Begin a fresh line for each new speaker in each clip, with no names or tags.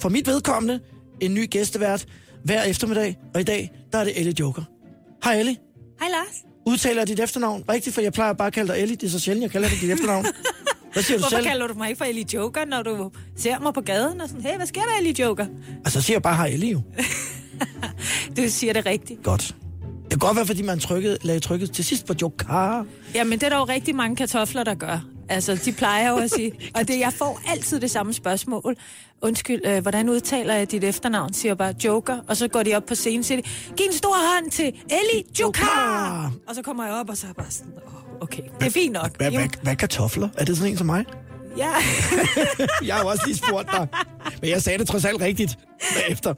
for mit vedkommende en ny gæstevært hver eftermiddag, og i dag, der er det Ellie Joker. Hej Ellie.
Hej Lars.
Udtaler jeg dit efternavn rigtigt, for jeg plejer bare at kalde dig Ellie. Det er så sjældent, jeg kalder dig dit efternavn. Hvad siger du
Hvorfor
selv?
kalder du mig ikke for Ellie Joker, når du ser mig på gaden og sådan, hey, hvad sker der, Ellie Joker?
Altså, så siger jeg bare hej Ellie jo.
Du siger det rigtigt.
Godt. Det kan godt være, fordi man trykkede, lagde trykket til sidst på Joker.
Jamen, det er der jo rigtig mange kartofler, der gør. Altså, de plejer jo at sige, og det, jeg får altid det samme spørgsmål. Undskyld, øh, hvordan udtaler jeg dit efternavn? Siger bare Joker, og så går de op på scenen og siger, de, giv en stor hånd til Ellie Joker!
Joker!
Og så kommer jeg op, og så er jeg bare sådan, oh, okay, det er fint nok.
Hvad, hvad, hvad kartofler? Er det sådan en som mig?
Ja,
Jeg har jo også lige spurgt dig. Men jeg sagde det trods alt rigtigt bagefter.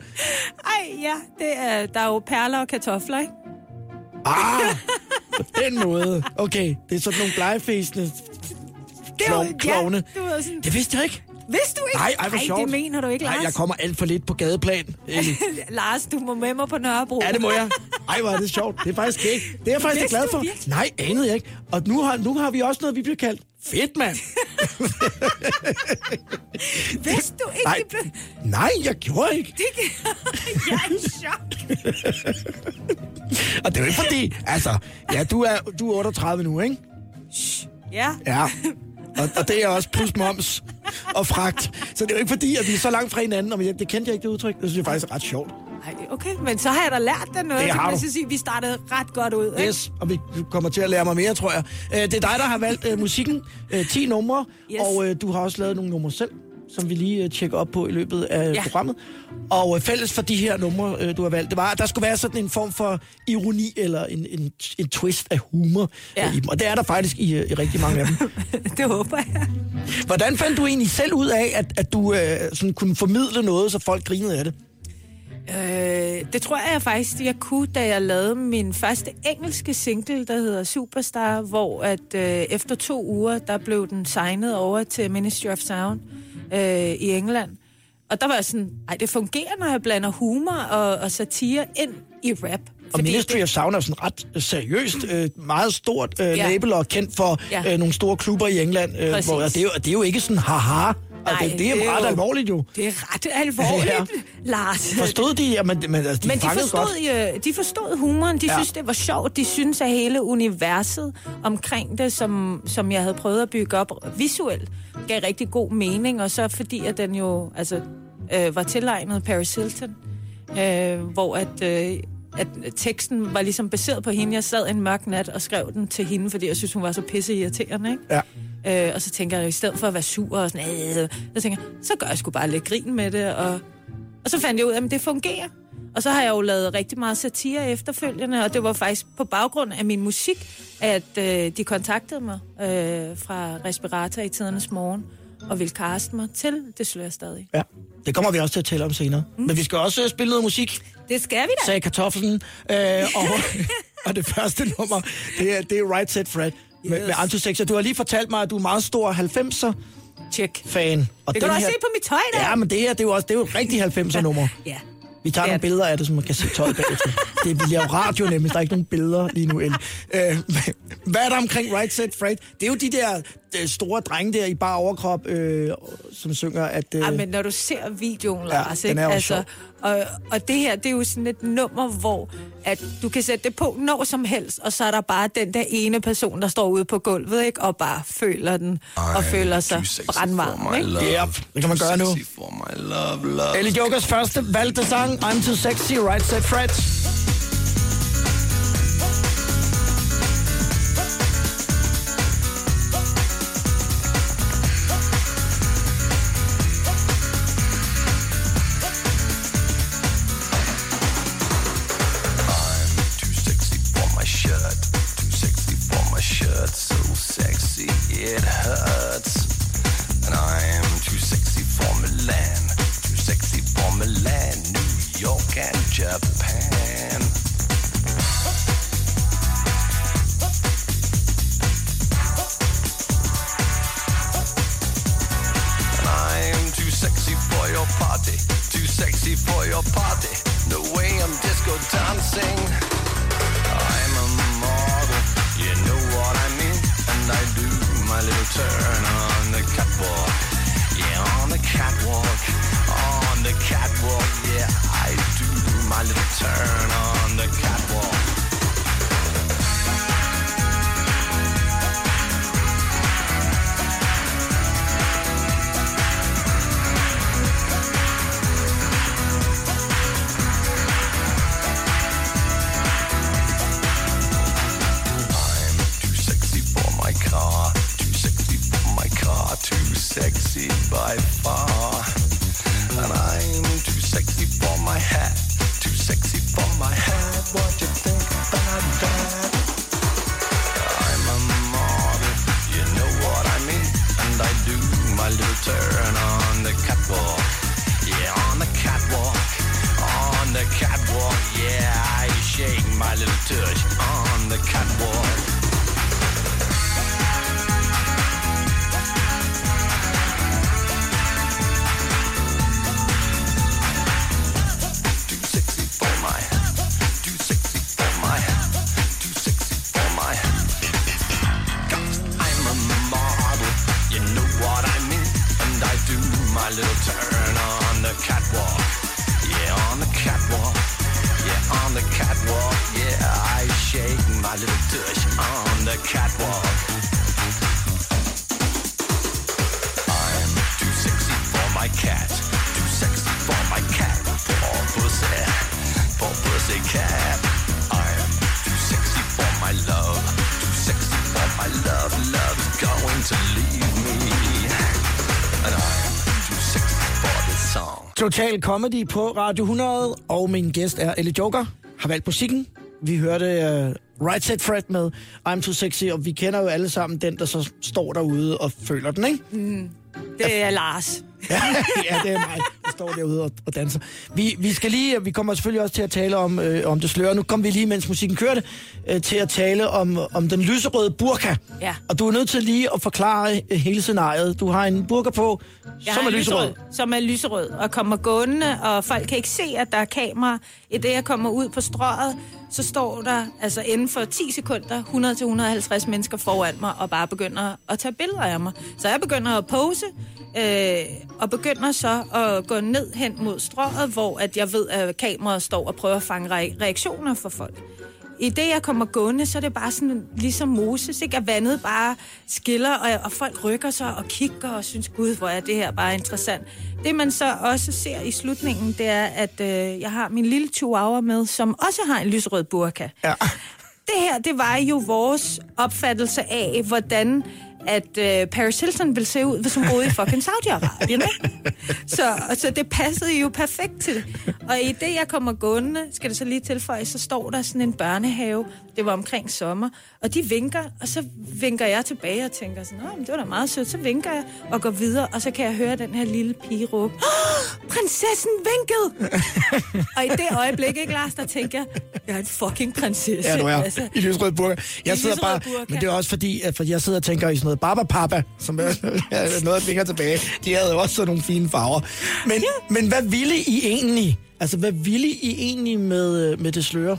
ej, ja, det er, der er jo perler og kartofler, ikke?
Ah, på den måde. Okay, det er sådan nogle blegefæsende
Det er jo-
klo- klovne.
Ja, du ved sådan,
Det vidste jeg ikke.
Vidste du ikke?
Nej, ej, hvor sjovt.
det mener du ikke, Lars.
Nej, jeg kommer alt for lidt på gadeplan.
Lars, du må med mig på Nørrebro.
Ja, det må jeg. Ej, hvor er det sjovt. Det er faktisk ikke. Det er jeg faktisk
Vidste
glad for.
virkelig?
Nej, anede jeg ikke. Og nu har, nu har vi også noget, vi bliver kaldt fedt, mand.
Vidste du ikke?
Nej,
det blev-
nej, jeg gjorde ikke.
jeg er i chok.
Og det er jo ikke fordi, altså, ja, du er, du er 38 nu, ikke?
Ja.
Ja. Og, og det er også plus moms og fragt. Så det er jo ikke fordi, at vi er så langt fra hinanden. Og det kendte jeg ikke, det udtryk. Det synes jeg faktisk er ret sjovt.
Ej, okay, men så har jeg da lært dig noget.
Det har
kan
du.
så sige, vi startede ret godt ud. Ikke?
Yes, og vi kommer til at lære mig mere, tror jeg. Øh, Det er dig, der har valgt øh, musikken. Øh, 10 numre.
Yes.
Og øh, du har også lavet nogle numre selv, som vi lige øh, tjekker op på i løbet af
Ja.
programmet. Og øh, fælles for de her numre, øh, du har valgt, det var, at der skulle være sådan en form for ironi eller en, en, en twist af humor
Ja.
i dem. Og det er der faktisk i, i rigtig mange af dem.
det håber jeg.
Hvordan fandt du egentlig selv ud af, at, at du øh, sådan kunne formidle noget, så folk grinede af det?
Øh, det tror jeg faktisk, jeg kunne, da jeg lavede min første engelske single, der hedder Superstar, hvor at øh, efter to uger, der blev den signet over til Ministry of Sound øh, i England. Og der var jeg sådan, ej, det fungerer, når jeg blander humor og, og satire ind i rap.
Og Ministry of Sound er sådan ret øh, seriøst, øh, meget stort øh,
Ja.
label og kendt for
Ja.
øh, nogle store klubber i England. Øh,
Præcis.
hvor, og det, er jo, det er jo ikke sådan haha. Nej, det, det er ret
jo-
alvorligt jo.
Det er ret alvorligt,
Ja.
ja. Lars.
Forstod de? Jamen, men, altså, de
Men de forstod,
godt.
de forstod humoren, de
Ja.
ja. synes, det var sjovt, de synes, at hele universet omkring det, som, som jeg havde prøvet at bygge op visuelt, gav rigtig god mening, og så fordi, at den jo altså, øh, var tilegnet Paris Hilton, øh, hvor at, øh, at teksten var ligesom baseret på hende. Jeg sad en mørk nat og skrev den til hende, fordi jeg synes, hun var så pisse irriterende, ikke?
Ja.
Øh, og så tænker jeg, i stedet for at være sur og sådan, øh, så tænker jeg, så gør jeg sgu bare lidt grin med det, og, og så fandt jeg ud af, at det fungerer. Og så har jeg jo lavet rigtig meget satire efterfølgende, og det var faktisk på baggrund af min musik, at øh, de kontaktede mig øh, fra Respirator i tidernes morgen, og ville kaste mig til, det slår jeg stadig.
ja. Det kommer vi også til at tale om senere. Mm. Men vi skal også spille noget musik,
Det skal vi da.
sagde kartoflen. Øh, og, og det første nummer, det er, det er Right Set Fred
Yes.
med Antosex. Og du har lige fortalt mig, at du er meget stor 90'er
Check.
fan. Og
Det kan du også se på mit tøj, der.
Ja, men det her, det er jo også det er jo et rigtig 90'er nummer.
Ja.
Vi tager nogle
er
billeder af det, så man kan se tøjet bagefter. Det, vi laver radio nemlig, der er ikke nogen billeder lige nu. Øh, hvad er der omkring Right Set Fred? Det er jo de der store drenge der i bare overkrop, øh, som synger, at... Øh,
Ej, men når du ser videoen,
Ja,
Lars,
den
ikke?
er
altså,
sjov.
og, og det her, det er jo sådan et nummer, hvor at du kan sætte det på når som helst, og så er der bare den der ene person, der står ude på gulvet, ikke? Og bare føler den, og føler sig brandvarm, ikke?
Ja, det kan man gøre nu. Ellie Jokers første valgte sang, I'm Too Sexy, Right Set Fred.
And Japan. And I am too sexy for your party. Too sexy for your party. No way I'm disco dancing. I'm a model, you know what I mean. And I do my little turn on the catwalk. Yeah, on the catwalk. On the my little turn on the catwalk.
Total Comedy på Radio 100, og min gæst er Elle Joker, har valgt musikken. Vi hørte uh, Right Set Fred med I'm Too Sexy, og vi kender jo alle sammen den, der så står derude og føler den, ikke? Mm.
Det er Lars.
ja, ja, det er mig, der står derude og, og danser. Vi, vi skal lige, vi kommer selvfølgelig også til at tale om, øh, om det slører. Nu kom vi lige, mens musikken kørte, øh, til at tale om, om den lyserøde burka.
Ja.
Og du er nødt til lige at forklare øh, hele scenariet. Du har en burka på,
Jeg
som er lyserød.
Som er lyserød, og kommer gående, og folk kan ikke se, at der er kamera. I det, jeg kommer ud på strøget, så står der, altså inden for 10 sekunder, 100-150 mennesker foran mig, og bare begynder at tage billeder af mig. Så jeg begynder at pose, øh, og begynder så at gå ned hen mod strået, hvor at jeg ved, at kameraet står og prøver at fange re- reaktioner for folk. I det, jeg kommer gående, så er det bare sådan, ligesom Moses, ikke? At vandet bare skiller, og, og folk rykker sig og kigger og synes, gud, hvor er det her bare interessant. Det, man så også ser i slutningen, det er, at øh, jeg har min lille chihuahua med, som også har en lysrød burka.
Ja.
Det her, det var jo vores opfattelse af, hvordan at øh, Paris Hilton ville se ud, hvis hun boede i fucking Saudi-Arabien. ikke? Så, så det passede jo perfekt til. Og i det, jeg kommer gående, skal det så lige tilføje, så står der sådan en børnehave. Det var omkring sommer. Og de vinker, og så vinker jeg tilbage og tænker sådan, men det var da meget sødt. Så vinker jeg og går videre, og så kan jeg høre den her lille pige råbe, "Åh, prinsessen vinkede! og i det øjeblik, ikke Lars, der tænker jeg, jeg er en fucking prinsesse.
Ja, du er.
Altså,
I lysrød burka. Jeg
I
sidder bare,
burka.
men det er også fordi, at jeg sidder og tænker i sådan noget Baba Papa, som er noget længere tilbage. De havde også sådan nogle fine farver. Men, men hvad ville I egentlig? Altså, hvad ville I egentlig med, øh, med det sløre?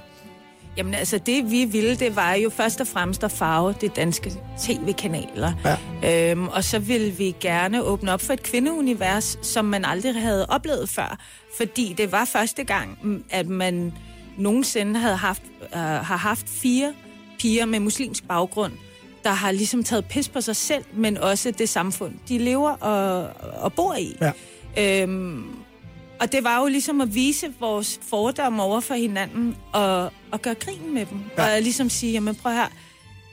Jamen altså, det vi ville, det var jo først og fremmest at farve de danske tv-kanaler. Ja. Øhm, og så ville vi gerne åbne op for et kvindeunivers, som man aldrig havde oplevet før. Fordi det var første gang, at man nogensinde havde haft, øh, har haft fire piger med muslimsk baggrund, der har ligesom taget pis på sig selv, men også det samfund, de lever og, og bor i.
Ja.
Øhm, og det var jo ligesom at vise vores fordomme over for hinanden og, og gøre grin med dem.
Ja.
Og ligesom sige, jamen prøv her,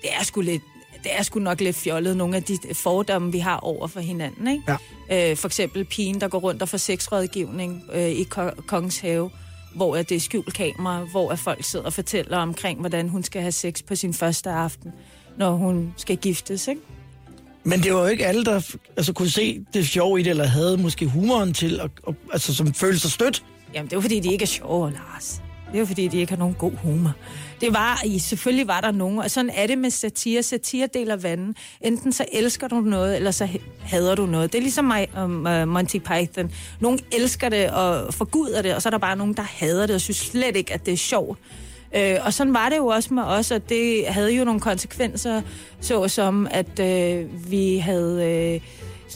det er sgu lidt det er sgu nok lidt fjollet, nogle af de fordomme, vi har over for hinanden. Ikke? Ja. Øh, for eksempel pigen, der går rundt og får sexrådgivning øh, i Ko- Kongens Have, hvor at det er skjult kamera, hvor at folk sidder og fortæller omkring, hvordan hun skal have sex på sin første aften, når hun skal giftes. Ikke?
Men det var jo ikke alle, der altså, kunne se det sjove i det, eller havde måske humoren til, at, og, altså, som følte sig stødt.
Jamen, det er jo fordi, de ikke er sjove, Lars. Det er jo fordi, de ikke har nogen god humor. Det var, selvfølgelig var der nogen, og sådan er det med satire. Satire deler vandet. Enten så elsker du noget, eller så hader du noget. Det er ligesom mig, um, uh, Monty Python. Nogle elsker det og forguder det, og så er der bare nogen, der hader det og synes slet ikke, at det er sjovt. Øh, og sådan var det jo også med os, og det havde jo nogle konsekvenser, såsom at øh, vi havde... Øh,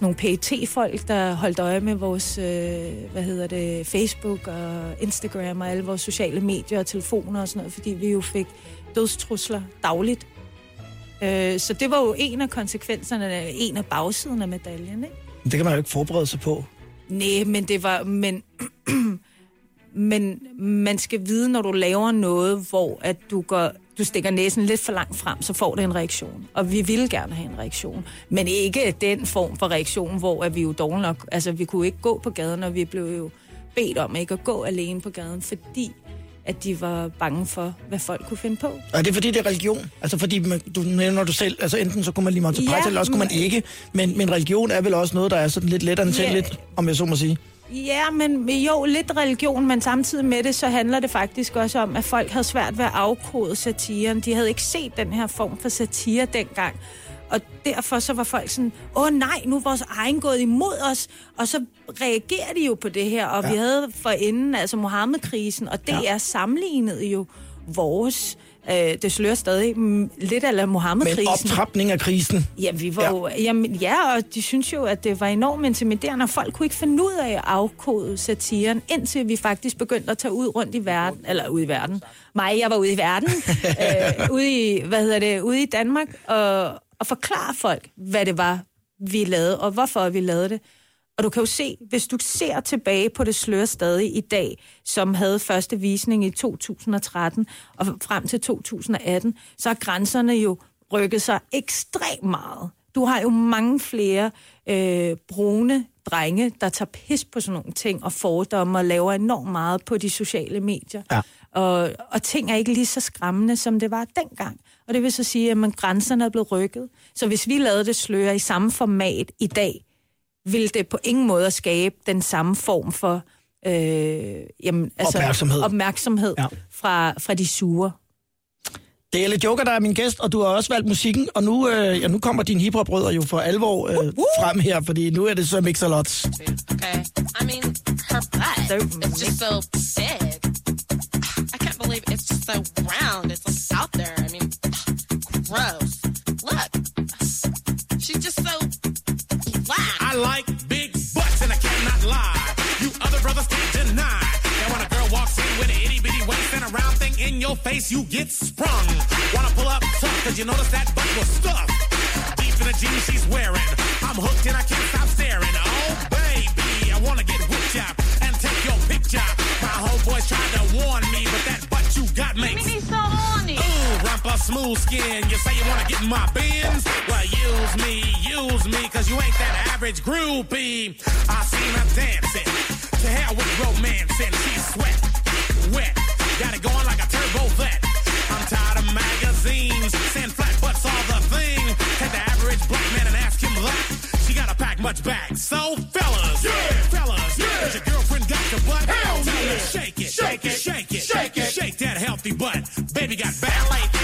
nogle PET-folk, der holdt øje med vores, øh, hvad hedder det, Facebook og Instagram og alle vores sociale medier og telefoner og sådan noget, fordi vi jo fik dødstrusler dagligt. Øh, så det var jo en af konsekvenserne, en af bagsiden af medaljen, ikke?
Det kan man jo ikke forberede sig på.
Nej, men det var... Men, men man skal vide, når du laver noget, hvor at du, går, du stikker næsen lidt for langt frem, så får det en reaktion. Og vi ville gerne have en reaktion. Men ikke den form for reaktion, hvor at vi jo dårligt nok... Altså, vi kunne ikke gå på gaden, og vi blev jo bedt om ikke at gå alene på gaden, fordi at de var bange for, hvad folk kunne finde på.
Og det er fordi, det er religion. Altså fordi, man, du nævner du selv, altså enten så kunne man lige Monty Python,
Ja,
eller også kunne man ikke. Men, men religion er vel også noget, der er sådan lidt let antændeligt, om jeg så må sige.
Ja, men jo, lidt religion, men samtidig med det, så handler det faktisk også om, at folk havde svært ved at afkode satiren. De havde ikke set den her form for satire dengang. Og derfor så var folk sådan, åh nej, nu er vores egen gået imod os. Og så reagerer de jo på det her. Og ja. vi havde for inden, altså Mohammed-krisen, og det
Ja.
er sammenlignet jo vores... Øh, det slører stadig lidt af
Men
Mohammed-krisen.
optrapning af krisen.
Ja, vi var
Ja.
ja. jo, jamen, ja, og de synes jo, at det var enormt intimiderende, og folk kunne ikke finde ud af at afkode satiren, indtil vi faktisk begyndte at tage ud rundt i verden, eller ud i verden. Mig, jeg var ude i verden, øh, ude i, hvad hedder det, ude i Danmark, og, og forklare folk, hvad det var, vi lavede, og hvorfor vi lavede det. Og du kan jo se, hvis du ser tilbage på det slør stadig i dag, som havde første visning i 2013 og frem til 2018, så har grænserne jo rykket sig ekstremt meget. Du har jo mange flere øh, brune drenge, der tager pis på sådan nogle ting og fordomme og laver enormt meget på de sociale medier.
Ja.
Og, og ting er ikke lige så skræmmende, som det var dengang. Og det vil så sige, at man, grænserne er blevet rykket. Så hvis vi lavede det sløre i samme format i dag, ville det på ingen måde skabe den samme form for øh, jamen, altså,
Opmærksomhed.
opmærksomhed
Ja.
fra, fra de sure.
Det er lidt Joker, der er min gæst, og du har også valgt musikken, og nu, øh, ja, nu kommer din hiphop-rødder jo for alvor øh, frem her, fordi nu er det så Mix-a-Lots.
Okay. I mean, her butt
So
is just so big. I can't believe it's just so round. It's like out there. I mean, gross.
Like big butts and I cannot lie. You other brothers can't deny. When a girl walks in with an itty bitty waist and a round thing in your face, you get sprung. Wanna pull up tough cause you notice that butt was stuffed. Deep in the jeans she's wearing. I'm hooked and I can't stop staring. Oh baby, I wanna get whipped up and take your picture. My homeboys tried to warn me, but that butt you got makes. Smooth skin. You say you wanna get in my bins? Well, use me, use me, cause you ain't that average groupie. I seen her dancing. To hell with romance and she's sweat, wet. Got it going like a turbo vet. I'm tired of magazines saying flat butts all the thing. Take the average black man and ask him that. She gotta pack much back. So, fellas, yeah. fellas, yeah. your girlfriend got your butt? Hell Tell her shake it, shake it, shake it, shake it, shake that healthy butt. Baby got ballet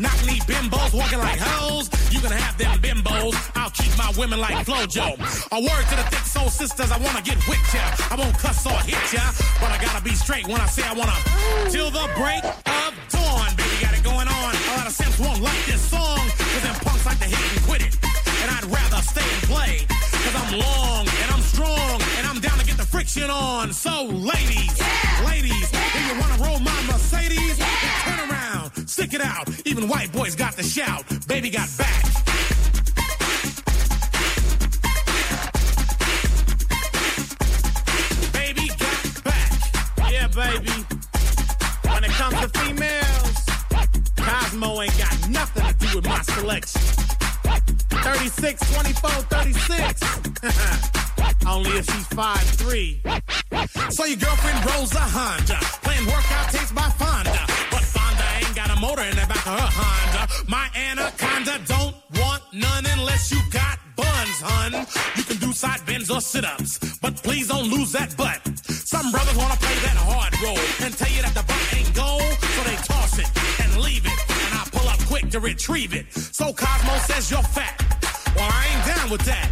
Knock knee bimbos walking like hoes. You can have them bimbos. I'll keep my women like Flojo. A word to the thick soul sisters, I wanna get with ya. I won't cuss or hit ya, but I gotta be straight when I say I wanna. Till the break of dawn, baby, got it going on. A lot of simps won't like this song, cause them punks like to hit and quit it. And I'd rather stay and play, cause I'm long and I'm strong, and I'm down to get the friction on. So, ladies, ladies, if you wanna roll my Mercedes, around, stick it out. Even white boys got the shout. Baby got back. Baby got back. Yeah, baby. When it comes to females, Cosmo ain't got nothing to do with my selection. 36, 24, 36. only if she's five three. So your girlfriend rolls a Honda, playing workout tapes by Fonda. Motor in the back of her Honda. My anaconda don't want none unless you got buns, hun. You can do side bends or sit-ups, but please don't lose that butt. Some brothers wanna play that hard role and tell you that the butt ain't gold, so they toss it and leave it, and I pull up quick to retrieve it. So Cosmo says you're fat. Well, I ain't down with that.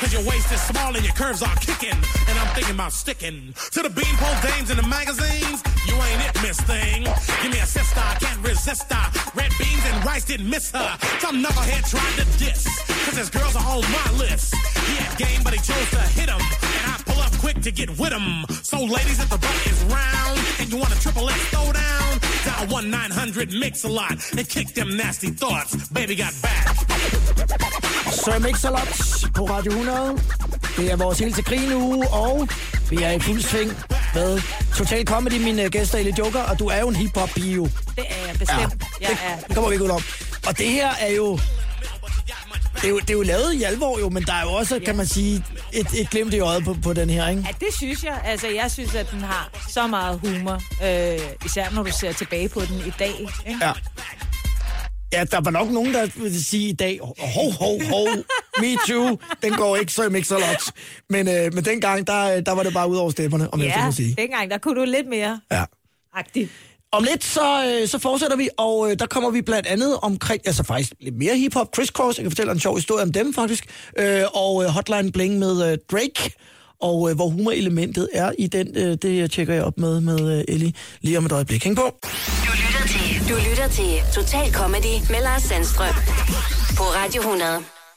Cause your waist is small and your curves are kicking. And I'm thinking about sticking to the beanpole dames in the magazines. You ain't it, miss thing. Give me a sister, I can't resist her. Red beans and rice didn't miss her. Some knucklehead tried to diss. Cause his girls are on my list. He had game, but he chose to hit him. And I pull up quick to get with him. So, ladies, if the butt is round and you want a triple X throwdown, dial 1 900 Mix a lot and kick them nasty thoughts. Baby got back.
Sir Mix-a-Lot på Radio 100. Det er vores helt til krigen uge, og vi er i fuld sving med Total Comedy, mine gæster Ellie Joker, og du er jo en hip-hop-pige. jo.
Det er jeg bestemt. Ja. Jeg er.
Det kommer vi ikke ud om. Og det her er jo... Det er jo, det er jo lavet i alvor jo, men der er jo også, kan man sige, et, et glimt i øjet på, på den her, ikke?
Ja, det synes jeg. Altså, jeg synes, at den har så meget humor. Øh, især når du ser tilbage på den i dag. Ikke?
Ja. Ja, der var nok nogen, der ville sige i dag, hov, hov, hov, me too, den går ikke så mix lot. Men, øh, men dengang, der, der var det bare ud over stepperne, om jeg så
Ja,
må sige.
dengang, der kunne du lidt mere
Ja.
agtigt.
Om lidt, så, øh, så fortsætter vi, og øh, der kommer vi blandt andet omkring, altså faktisk lidt mere hiphop, Chris Cross, jeg kan fortælle en sjov historie om dem faktisk, øh, og øh, Hotline Bling med øh, Drake, og øh, hvor humorelementet er i den, øh, det tjekker jeg op med, med øh, Ellie lige om et øjeblik. Hæng på.
Du lytter til, du lytter til Total Comedy med Lars Sandstrøm på Radio 100.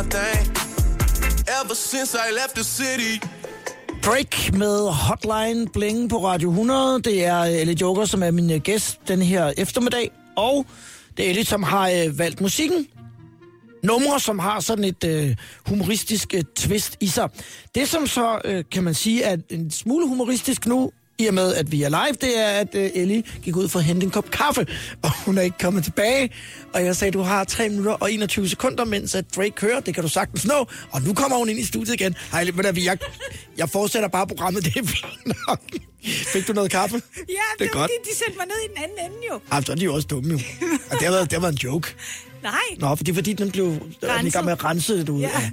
one thing. Ever since I left the city.
Break med Hotline Bling på Radio 100. Det er øh, Ellie Joker, som er min øh, gæst den her eftermiddag. Og det er Ellie, som har øh, valgt musikken. Numre, som har sådan et øh, humoristisk øh, twist i sig. Det, som så, øh, kan man sige, er en smule humoristisk nu, i og med, at vi er live, det er, at øh, Ellie gik ud for at hente en kop kaffe, og hun er ikke kommet tilbage. Og jeg sagde, du har 3 minutter og 21 sekunder, mens at Drake kører. Det kan du sagtens nå. Og nu kommer hun ind i studiet igen. Hej, men der, jeg, jeg fortsætter bare programmet. Det er fint nok. Fik du noget kaffe?
Ja,
det er
det var
godt.
fordi, de sendte mig ned i den anden ende jo.
Ah, så er de jo også dumme, jo. Og det har været, det har været en joke.
Nej.
Nå, for det er fordi, den blev den er med at rense det ud.
Ja.
Ja.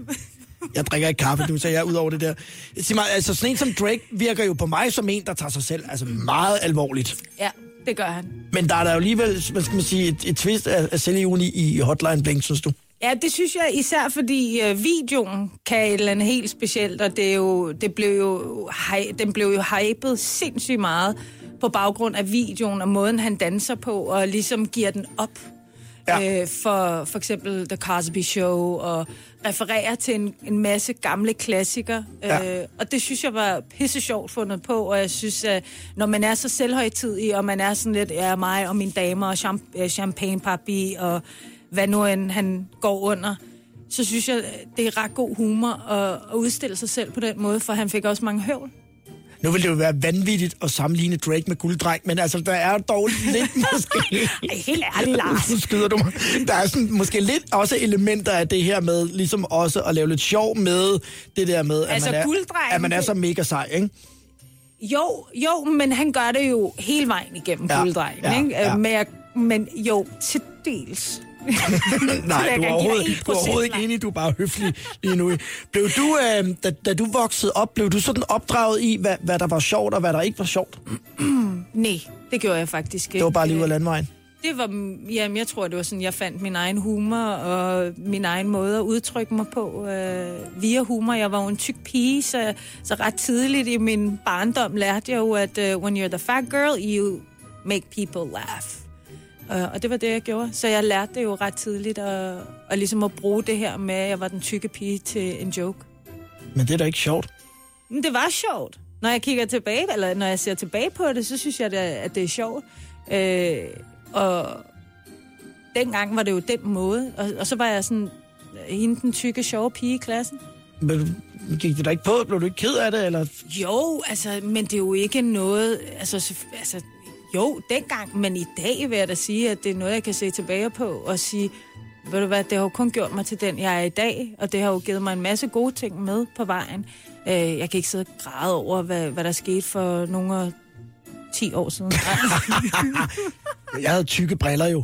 Jeg drikker ikke kaffe nu, så jeg er ud over det der. Sig mig, altså sådan en som Drake virker jo på mig som en, der tager sig selv altså meget alvorligt.
Ja, det gør han.
Men der er der jo alligevel, hvad skal man sige, et, et twist af, af selvjuni i Hotline Bling, synes du?
Ja, det synes jeg især, fordi øh, videoen kan et eller andet helt specielt, og det er jo, det blev jo, hy- den blev jo hypet sindssygt meget på baggrund af videoen og måden, han danser på, og ligesom giver den op.
Ja.
Øh, for for eksempel The Cosby Show, og refererer til en, en masse gamle klassikere.
Ja.
Øh, og det synes jeg var pisse sjovt fundet på, og jeg synes, at når man er så selvhøjtidig, og man er sådan lidt, ja, mig og mine damer, og champ- øh, champagne papi, og hvad nu end han går under, så synes jeg, det er ret god humor at, at udstille sig selv på den måde, for han fik også mange høvl.
Nu vil det jo være vanvittigt at sammenligne Drake med Gulddreng, men altså, der er dog lidt måske...
Helt ærligt, Lars.
Nu skyder du mig. Der er sådan, måske lidt også elementer af det her med, ligesom også at lave lidt sjov med det der med, at,
Altså,
man, er, at man er så mega sej, ikke?
Jo, jo, men han gør det jo hele vejen igennem
Ja,
ja, gulddrengen,
ja,
ikke?
ja.
Øh, Men, jeg, men jo, til dels.
Nej, du er overhovedet,
1%,
du er overhovedet ikke enig, du er bare høflig lige nu. Blev du, øh, da, da du voksede op, blev du sådan opdraget i, hvad, hvad der var sjovt og hvad der ikke var sjovt?
Nej, det gjorde jeg faktisk ikke.
Det var bare lige ud af landvejen.
Det var, jamen, jeg tror, det var sådan, jeg fandt min egen humor og min egen måde at udtrykke mig på øh, via humor. Jeg var jo en tyk pige, så, så ret tidligt i min barndom lærte jeg jo, at uh, when you're the fat girl, you make people laugh. Uh, og det var det, jeg gjorde. Så jeg lærte det jo ret tidligt at, at, ligesom at bruge det her med, at jeg var den tykke pige til en joke.
Men det er da ikke sjovt.
Men det var sjovt. Når jeg kigger tilbage, eller når jeg ser tilbage på det, så synes jeg, at det er sjovt. Øh, og dengang var det jo den måde. Og, og så var jeg sådan, øh, hende den tykke, sjove pige i klassen.
Men gik det da ikke på? Blev du ikke ked af det? Eller?
Jo, altså, men det er jo ikke noget... Altså, altså, jo, dengang, men i dag vil jeg da sige, at det er noget, jeg kan se tilbage på og sige, ved du hvad, det har jo kun gjort mig til den, jeg er i dag, og det har jo givet mig en masse gode ting med på vejen. Øh, jeg kan ikke sidde og græde over, hvad, hvad der skete for nogle af 10 år siden.
Jeg havde tykke briller jo.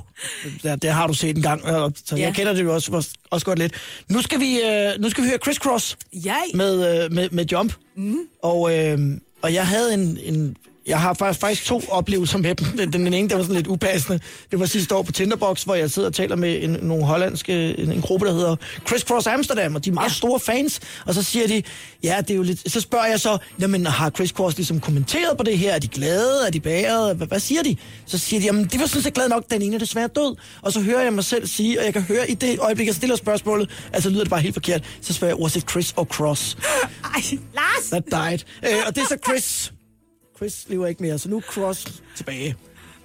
Det, det har du set en gang, så
Ja.
jeg kender det jo også, også, godt lidt. Nu skal vi, øh, nu skal vi høre Criss Cross
jeg?
med, øh, med, med Jump. Mm. Og, øh, og jeg havde en, en... Jeg har faktisk, faktisk to oplevelser med dem. Den, den ene, der var sådan lidt upassende. Det var sidste år på Tinderbox, hvor jeg sidder og taler med en, nogle hollandske, en, en gruppe, der hedder Criss Cross Amsterdam, og de er meget ja. store fans. Og så siger de, ja, det er jo lidt... Så spørger jeg så, jamen har Criss Cross ligesom kommenteret på det her? Er de glade? Er de bæret? Hvad, hvad siger de? Så siger de, jamen det var sådan set glad nok, den ene er desværre død. Og så hører jeg mig selv sige, og jeg kan høre i det øjeblik, jeg stiller spørgsmålet, altså lyder det bare helt forkert, så spørger jeg, was it Chris or Cross?
Ej, Lars!
That died. Øh, og det er så Chris. Chris lever ikke mere, så nu er Cross tilbage.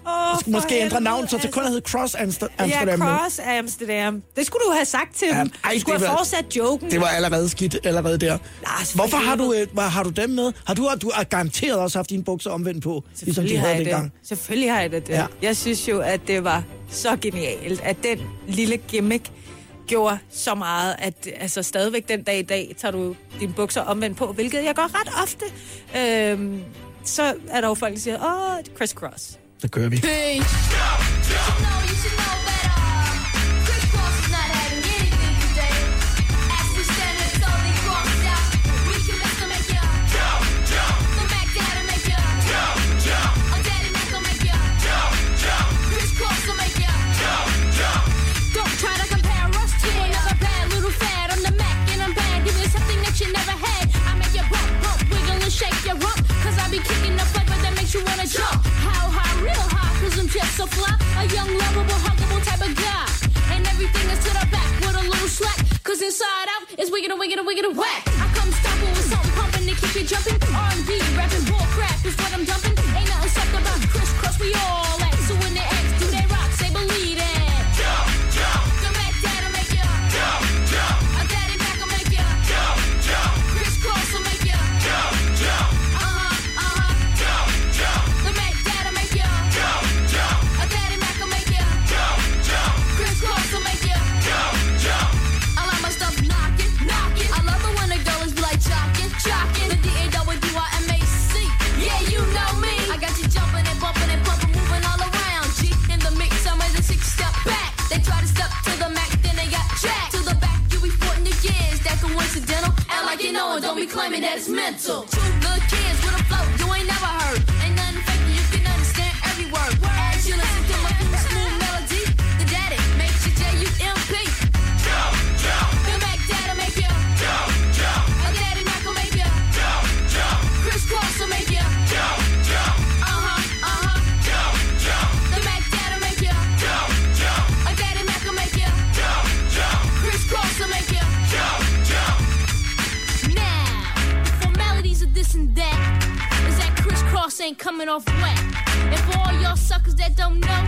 Oh,
Måske, måske ændre navn, så til kun at hedde Cross Amster- Amsterdam.
Ja. Cross Amsterdam. Det skulle du have sagt til
Ja,
dem.
ej,
du skulle have
var-
fortsat joken.
Det var allerede skidt, allerede der.
Lars, for
Hvorfor har du, øh, hvad, har du dem med? Har du, du har garanteret også haft dine bukser omvendt på, ligesom de havde dengang.
Selvfølgelig har jeg det.
Ja.
Jeg synes jo, at det var så genialt, at den lille gimmick gjorde så meget, at altså, stadigvæk den dag i dag tager du dine bukser omvendt på, hvilket jeg gør ret ofte. Øhm, så er der jo folk, der siger, åh, det er Chris Cross.
Så kører vi.
You We're gonna whack. I come stop with something pumping to keep you jumping. That don't know,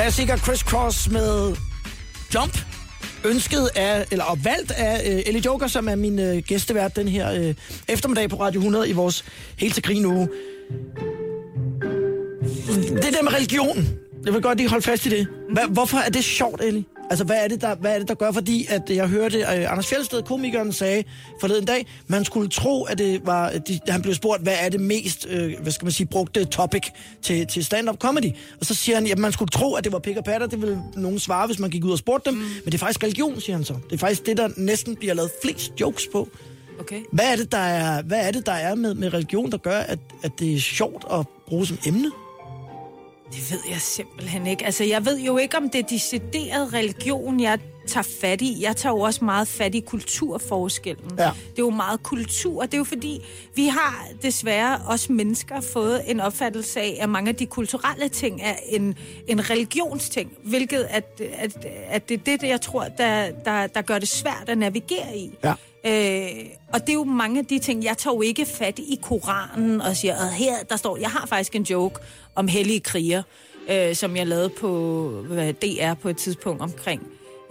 klassiker, Chris Cross med Jump. Ønsket af, eller opvalgt af uh, Ellie Joker, som er min uh, gæstevært den her uh, eftermiddag på Radio 100 i vores Helt til grin uge. Det der med religion, jeg vil godt lige holde fast i det. Hva, hvorfor er det sjovt, Ellie? Altså, hvad er det, der, hvad er det, der gør? Fordi at jeg hørte uh, Anders Fjeldsted, komikeren, sagde forleden dag, man skulle tro, at det var, de, han blev spurgt, hvad er det mest, uh, hvad skal man sige, brugte topic til, til stand-up comedy? Og så siger han, at man skulle tro, at det var pick og patter. Det ville nogen svare, hvis man gik ud og spurgte dem. Mm. Men det er faktisk religion, siger han så. Det er faktisk det, der næsten bliver lavet flest jokes på.
Okay.
Hvad er det, der er, hvad er, det, der er med, med religion, der gør, at, at det er sjovt at bruge som emne?
Det ved jeg simpelthen ikke. Altså, jeg ved jo ikke, om det er decideret religion, jeg tager fat i. Jeg tager jo også meget fat i kulturforskellen.
Ja.
Det er jo meget kultur. Det er jo fordi, vi har desværre også mennesker fået en opfattelse af, at mange af de kulturelle ting er en, en religionsting. Hvilket at, at, at det er det, jeg tror, der, der, der gør det svært at navigere i.
Ja.
Øh, og det er jo mange af de ting, jeg tager jo ikke fat i Koranen og siger, at her, der står, jeg har faktisk en joke om hellige kriger, øh, som jeg lavede på DR på et tidspunkt omkring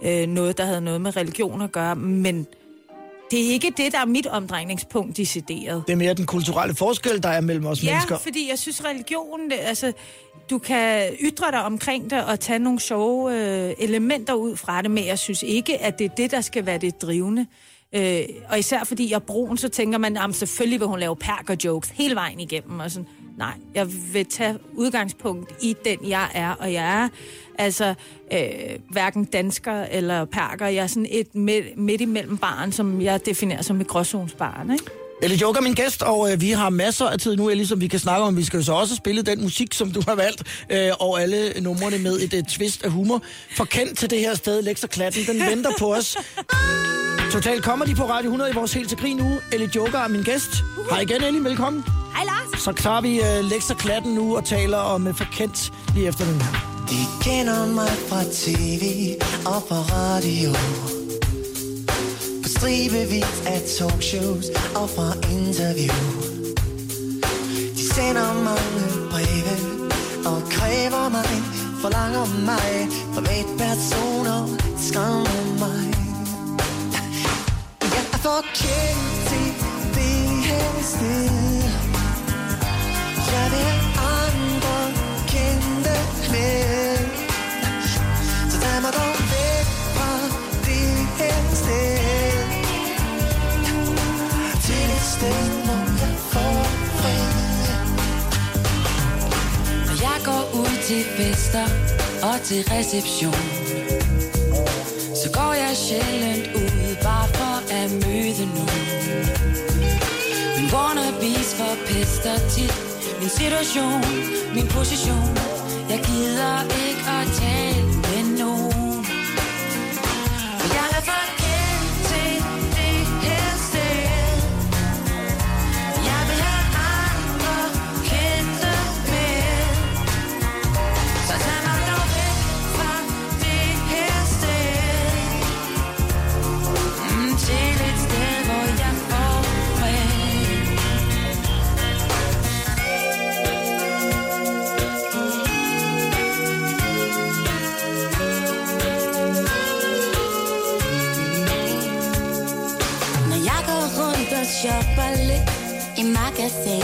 øh, noget, der havde noget med religion at gøre, men det er ikke det, der er mit omdrejningspunkt decideret.
Det er mere den kulturelle forskel, der er mellem os
Ja,
mennesker.
fordi jeg synes, religion, det- altså, du kan ytre dig omkring det og tage nogle sjove øh, elementer ud fra det, men jeg synes ikke, at det er det, der skal være det drivende. Øh, og især fordi jeg er brun, så tænker man, at selvfølgelig vil hun lave perker jokes hele vejen igennem. Og sådan. Nej, jeg vil tage udgangspunkt i den, jeg er, og jeg er altså øh, hverken dansker eller perker. Jeg er sådan et midt, midt imellem barn, som jeg definerer som et gråzonsbarn, ikke?
Eller Joker er min gæst, og øh, vi har masser af tid nu, Ellie, som vi kan snakke om. Vi skal jo så også spille den musik, som du har valgt, øh, og alle numrene med et, øh, twist af humor. Forkendt til det her sted, Lex og Klatten, den venter på os. Total Comedy på Radio 100 i vores helt til grin uge. Ellie Joker er min gæst. Hej igen, Ellie. Velkommen. Så tager vi øh, Lex Klatten nu og taler om øh, Forkendt lige efter den her.
De kender mig fra tv og fra radio På stribevis af talkshows og fra interview De Sender mange breve og kræver mig, forlanger mig, fra med personer skræmmer mig. Jeg er forkendt til det her sted til
fester og til reception Så går jeg sjældent ud bare for at møde nogen. Men wannabes forpester tit min situation, min position. Jeg gider ikke at tale
i magasin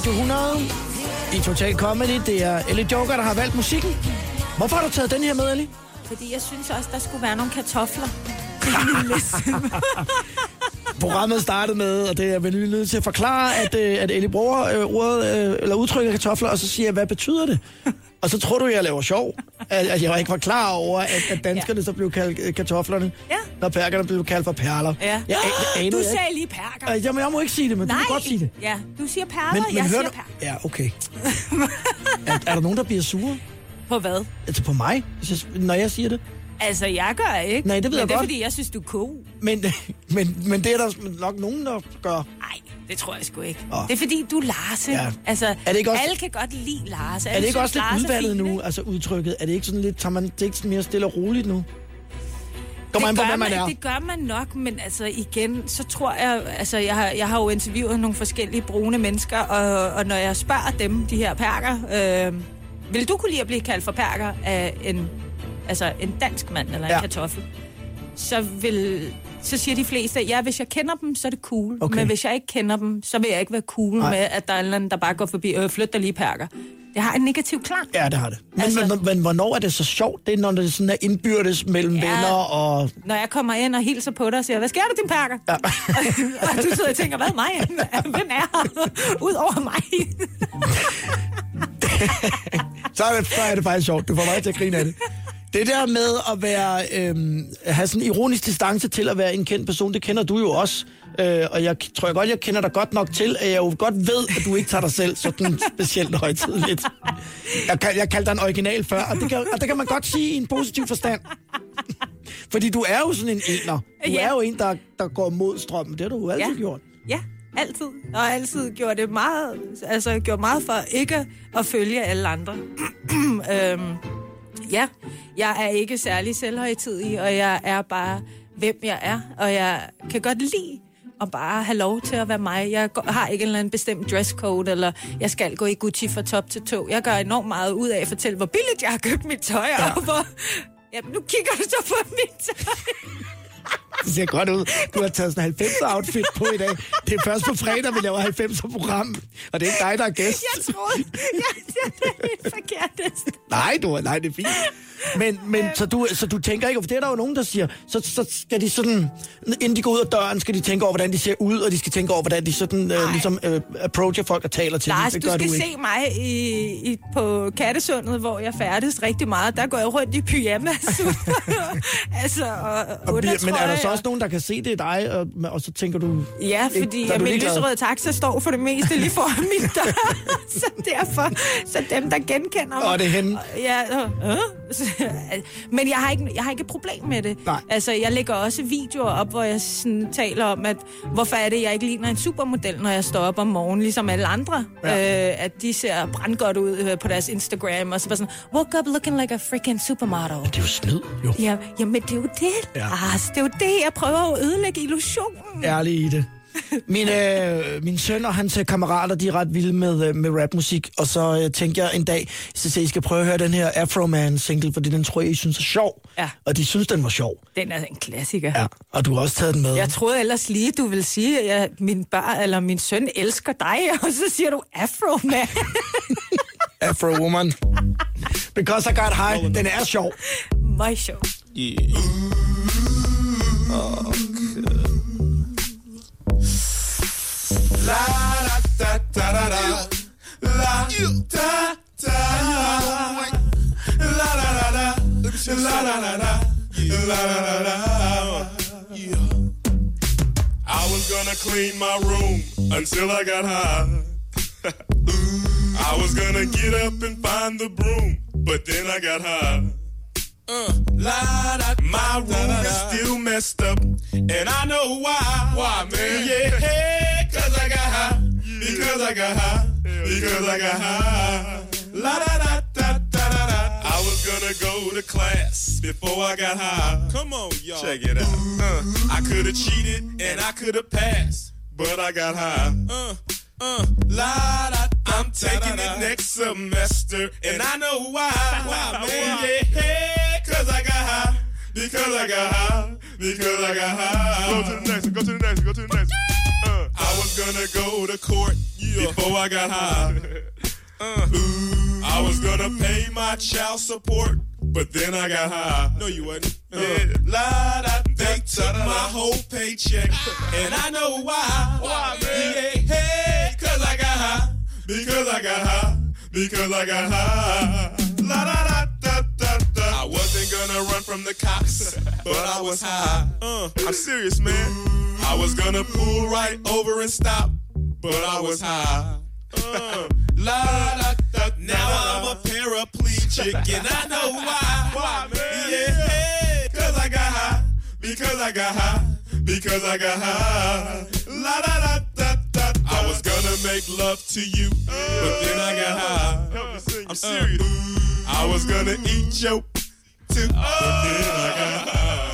Radio 100 i Total Comedy. Det er Ellie Joker, der har valgt musikken. Hvorfor har du taget den her med, Ellie?
Fordi jeg synes også, der skulle være nogle kartofler.
Programmet startede med, og det er lige nødt til at forklare, at, øh, at Ellie bruger øh, ordet, øh, eller udtrykket kartofler, og så siger jeg, hvad betyder det? Og så tror du, jeg laver sjov. At, at jeg ikke var klar over, at, at danskerne ja. så blev kaldt kartoflerne,
Ja.
når perkerne blev kaldt for perler.
Ja.
Jeg, jeg, jeg,
Du
jeg,
sagde lige perker.
jeg, jamen, jeg må ikke sige det, men
Nej.
du kan godt sige det.
Ja, du siger perler,
Men, men
jeg siger
du...
perker.
Ja, okay. er, er der nogen, der bliver sure?
På hvad?
Altså på mig, når jeg siger det?
Altså, jeg gør ikke.
Nej, det ved
men
jeg
det er,
godt.
fordi jeg synes, du er cool.
Men, men, men det er der nok nogen, der gør.
Nej, det tror jeg sgu ikke.
Åh.
Det er fordi, du er Larse.
Ja.
Altså,
Er det ikke også-
alle kan godt lide Larse.
Er det ikke også lidt
Lars
udvalget nu, altså udtrykket? Er det ikke sådan lidt, tager man det ikke mere stille og roligt nu? An
det
på,
gør
man er.
Det gør man nok, men altså igen, så tror jeg, altså jeg har, jeg har jo interviewet nogle forskellige brune mennesker, og, og når jeg spørger dem, de her perker, øh, vil du kunne lide at blive kaldt for perker af en, altså en dansk mand eller en
Ja.
kartoffel? Så vil så siger de fleste, ja, hvis jeg kender dem, så er det cool.
Okay.
Men hvis jeg ikke kender dem, så vil jeg ikke være cool
Nej.
med, at der er en eller anden, der bare går forbi, øh, flyt dig lige perker. Det har en negativ klang.
Ja, det har det. Men,
Altså-
men, men hvornår er det så sjovt? Det er, når det sådan er indbyrdes mellem
Ja.
venner og...
Når jeg kommer ind og hilser på dig og siger, hvad sker der, din perker?
Ja.
og du sidder og tænker, hvad mig? Hvem er her? Udover mig.
så, er det, så er det faktisk sjovt. Du får mig til at grine af det. Det der med at være, øhm, have sådan en ironisk distance til at være en kendt person, det kender du jo også. Øh, og jeg tror jeg godt, jeg kender dig godt nok til, at jeg jo godt ved, at du ikke tager dig selv sådan specielt højtidligt. Jeg, jeg kaldte dig en original før, og det, kan, og det kan man godt sige i en positiv forstand. Fordi du er jo sådan en ener. Du
Ja.
er jo en, der, der går mod strømmen. Det har du jo altid
Ja.
ja. gjort.
Ja, altid. Og altid gjort det meget, altså gjort meget for ikke at følge alle andre. øhm, ja, jeg er ikke særlig selvhøjtidig, og jeg er bare, hvem jeg er. Og jeg kan godt lide at bare have lov til at være mig. Jeg har ikke en eller anden bestemt dresscode, eller jeg skal gå i Gucci fra top til tå. Jeg gør enormt meget ud af at fortælle, hvor billigt jeg har købt mit tøj, ja. og hvor... Jamen, nu kigger du så på mit tøj.
Det ser godt ud. Du har taget sådan en 90'er outfit på i dag. Det er først på fredag, vi laver 90'er program. Og det er ikke dig, der er gæst.
Jeg troede, jeg, det er helt forkert.
Nej, du, nej, det er fint. Men, men så, du, så du tænker ikke, for det er der jo nogen, der siger, så, så skal de sådan, inden de går ud af døren, skal de tænke over, hvordan de ser ud, og de skal tænke over, hvordan de sådan, øh, ligesom øh, approacher folk og taler til
Lars,
dem.
du
Det gør
skal
du ikke.
se mig i, i, på Kattesundet, hvor jeg færdes rigtig meget. Der går jeg rundt i pyjamas. altså, og,
Og bliver, men er der så også nogen, der kan se, det er dig, og, og så tænker du...
Ja,
ikke-
fordi at
du
min lyserøde taxa står for det meste lige foran min dør. så derfor, så dem, der genkender mig...
Og det er hende.
Ja, øh, øh, men jeg har, ikke, jeg har ikke et problem med det.
Nej.
Altså, jeg lægger også videoer op, hvor jeg sådan taler om, at hvorfor er det, jeg ikke ligner en supermodel, når jeg står op om morgenen, ligesom alle andre.
Ja.
Øh, at de ser brandgodt ud øh, på deres Instagram, og så bare sådan, woke up looking like a freaking supermodel.
Det er jo snyd, jo.
Ja, jamen, det er jo det.
Ja.
Ja. Lars, det er jo det, jeg prøver at ødelægge illusionen.
ærlig i det. Min, øh, min søn og hans øh, kammerater, de er ret vilde med, øh, med rapmusik, og så øh, tænkte jeg en dag, så I skal prøve at høre den her Afro Man single, fordi den tror jeg, I synes er sjov.
Ja.
Og de synes, den var sjov.
Den er en klassiker.
Ja. Og du har også taget den med.
Jeg troede ellers lige, du ville sige, at min børn eller min søn elsker dig, og så siger du Afro Man.
Afro Woman. Because I got high. Den er sjov.
Meget sjov.
La I was gonna clean my room until I got high. I was gonna get up and find the broom, but then I got high. Uh, la, da, my room is still messed up, and I know why. Why, man? Yeah, cause I got high. Because I got high. Because I got high. La da da da da da da. I was gonna go to class before I got high. Come on, y'all. Check it out. Uh, I could have cheated and I could have passed, but I got high. Uh, uh, la da. I'm taking it next semester, and I know why. Why, man? Yeah, cause I got high. Because I got high. Because I got high. Go to the next one. Go to the next one. Go to the next one. Uh, I was gonna go to court before I got high. Uh, I was gonna pay my child support, but then I got high. No, you wasn't. Yeah, la da. They took my whole paycheck, and I know why. Why, man? Yeah, hey, cause I got high. Because I got high. Because I got high. La da da. I wasn't gonna run from the cops, but I was high. Uh, I'm serious, man. I was gonna pull right over and stop, but I was high. Uh, la da da. Now I'm a paraplegic, and I know why. Why, man? Yeah, cause I got high. Because I got high. Because I got high. La da da da da. I was gonna make love to you, but then I got high. I'm serious. I was gonna eat your too, but then I got high.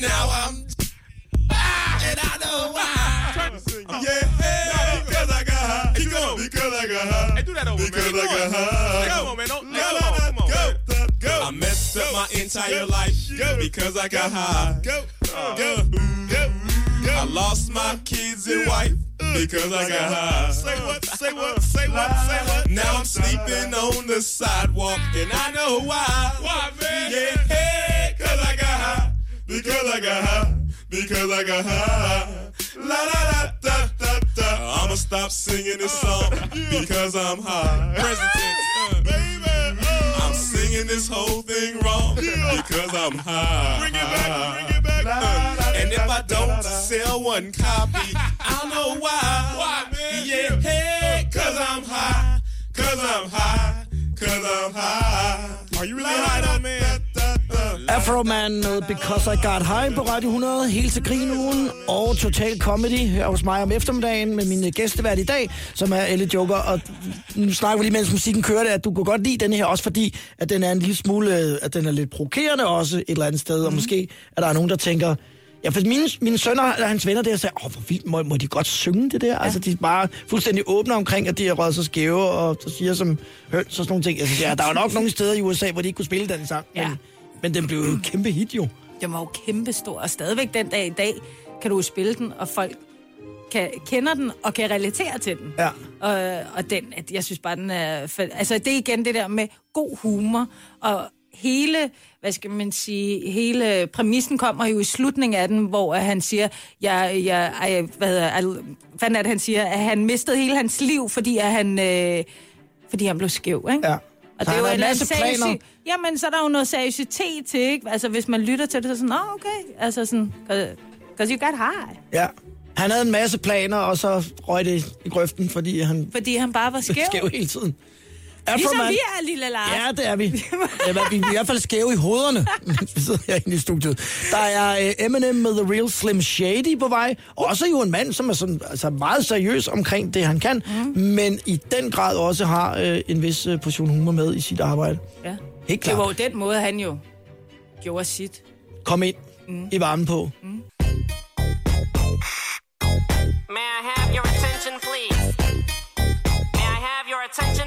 Now I'm and I know why. Yeah, because I got high. Keep going. Because I got high. Hey, do that over, because I got high. Come on, man. Don't, no, no, no, come on, go, go. I messed up my entire life because I got high. Go, go, go, go. I lost my kids and wife because I got high. Say what? Say what? Say what? Say what? Now I'm sleeping on the sidewalk and I know why. Why, man? Yeah, hey, cause I got high. Because I got high. Because I got high. La da da da da da. I'ma stop singing this uh, song because I'm high. Present tense, uh, baby. oh. I'm singing this whole thing wrong because I'm high. Bring it back, bring it back. Uh. And if I don't sell one copy, I don't know why. Why, man? Yeah, hey, cause I'm high. Cause I'm high. Cause I'm high. Are you really high though, man?
Afro-Man med Because I Got High på Radio 100, helt til grinugen og Total Comedy her hos mig om eftermiddagen med min gæstevært i dag, som er Elle Joker. Og nu snakker vi lige, mens musikken kører det, at du kunne godt lide den her, også fordi, at den er en lille smule, at den er lidt provokerende også et eller andet sted, mm. og måske er der nogen, der tænker, Ja, for mine, mine sønner og hans venner der sagde, åh, hvor vildt, må, må de godt synge det der? Ja. Altså, de er bare fuldstændig åbne omkring, at de er røget så skæve, og så siger som høns og sådan nogle ting. Altså, ja, der er jo nok nogle steder i USA, hvor de ikke kunne spille den sang,
Ja.
men, men den blev jo et kæmpe hit jo.
Den var jo kæmpestor, og stadigvæk den dag i dag kan du jo spille den, og folk kan, kender den og kan relatere til den.
Ja.
Og, og den, at jeg synes bare, den er... Altså, det er igen det der med god humor, og hele, hvad skal man sige, hele præmissen kommer jo i slutningen af den, hvor han siger, jeg, jeg, ej, hvad hedder, al, hvad fanden er det, han siger, at han mistede hele hans liv, fordi at han, øh, fordi han blev skæv, ikke?
Ja.
Og
Så
det er jo en
masse planer.
Jamen, så er der jo noget seriøsitet til, ikke? Altså, hvis man lytter til det, så er sådan, Nå, okay. Altså sådan, because you got high.
Ja. Han havde en masse planer, og så røg det i grøften, fordi han
Fordi han bare var skæv.
skæv hele tiden.
Ligesom
Afroman-
vi er, lille Lars.
Ja, det er vi. Ja, vi er i hvert fald skæve i hovederne, vi sidder herinde i studiet. Der er uh, Eminem med The Real Slim Shady på vej. Også jo en mand, som er sådan, altså meget seriøs omkring det, han kan. Mm. Men i den grad også har uh, en vis uh, portion humor med i sit arbejde.
Ja.
Helt
Det var
klart.
jo den måde, han jo gjorde sit.
Kom ind mm. i varmen på.
May I have your attention, please? May I have your attention,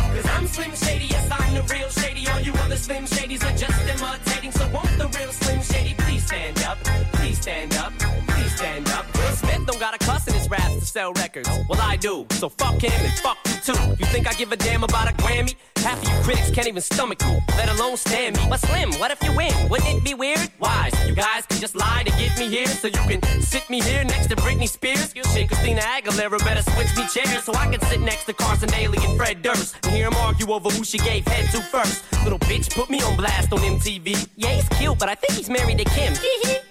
Cause I'm Slim Shady, yes, I'm the real Shady. All you other Slim Shadys are just imitating. So won't the real Slim Shady please stand up? Please stand up, please stand up. Will Smith don't got a cuss in his raps to sell records. Well, I do. So fuck him and fuck you too. You think I give a damn about a Grammy? Half of you critics can't even stomach me, let alone stand me. But Slim, what if you win? Wouldn't it be weird? Wise, you guys can just lie to get me here, so you can sit me here next to Britney Spears. Shit, Christina Aguilera better switch me chairs so I can sit next to Carson Daly and Fred Durst and hear them argue over who she gave head to first. Little bitch put me on blast on MTV. Yeah, he's cute, but I think he's married to Kim.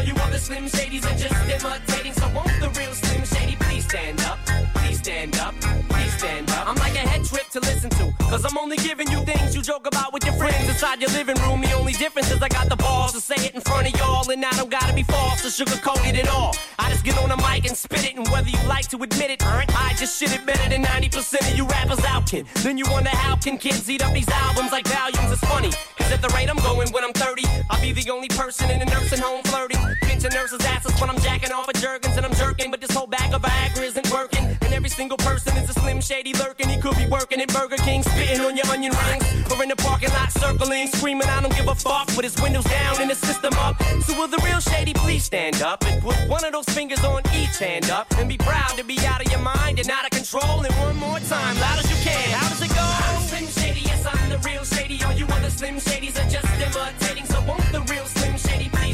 All you other Slim Shadys are just imitating, so won't the real Slim Shady please stand up? Please stand up, please stand up. I'm like a head trip to listen to, cause I'm only giving you things you joke about with your friends inside your living room. The only difference is I got the balls to say it in front of y'all, and I don't gotta be false or sugarcoat it at all. I just get on the mic and spit it, and whether you like to admit it, I just shit it better than 90% of you rappers out, kid. Then you wonder how can kids eat up these albums like volumes? It's funny, cause at the rate I'm going when I'm 30, I'll be the only person in a nursing home flirting. Pinching nurses' asses when I'm jacking off of Jergens and I'm jerking, but this whole bag of Viagra isn't working. And every single person is a slim shady lurking. He could be working at Burger King, spitting on your onion rings, or in the parking lot circling, screaming, I don't give a fuck, with his windows down and his system up. So will the real shady please stand up and put one of those fingers on each hand up and be proud to be out of your mind and out of control. And one more time, loud as you can. How does it go? I'm Slim Shady, yes, I'm the real shady. All you other Slim Shadys are just imitating. So won't the real Slim Shady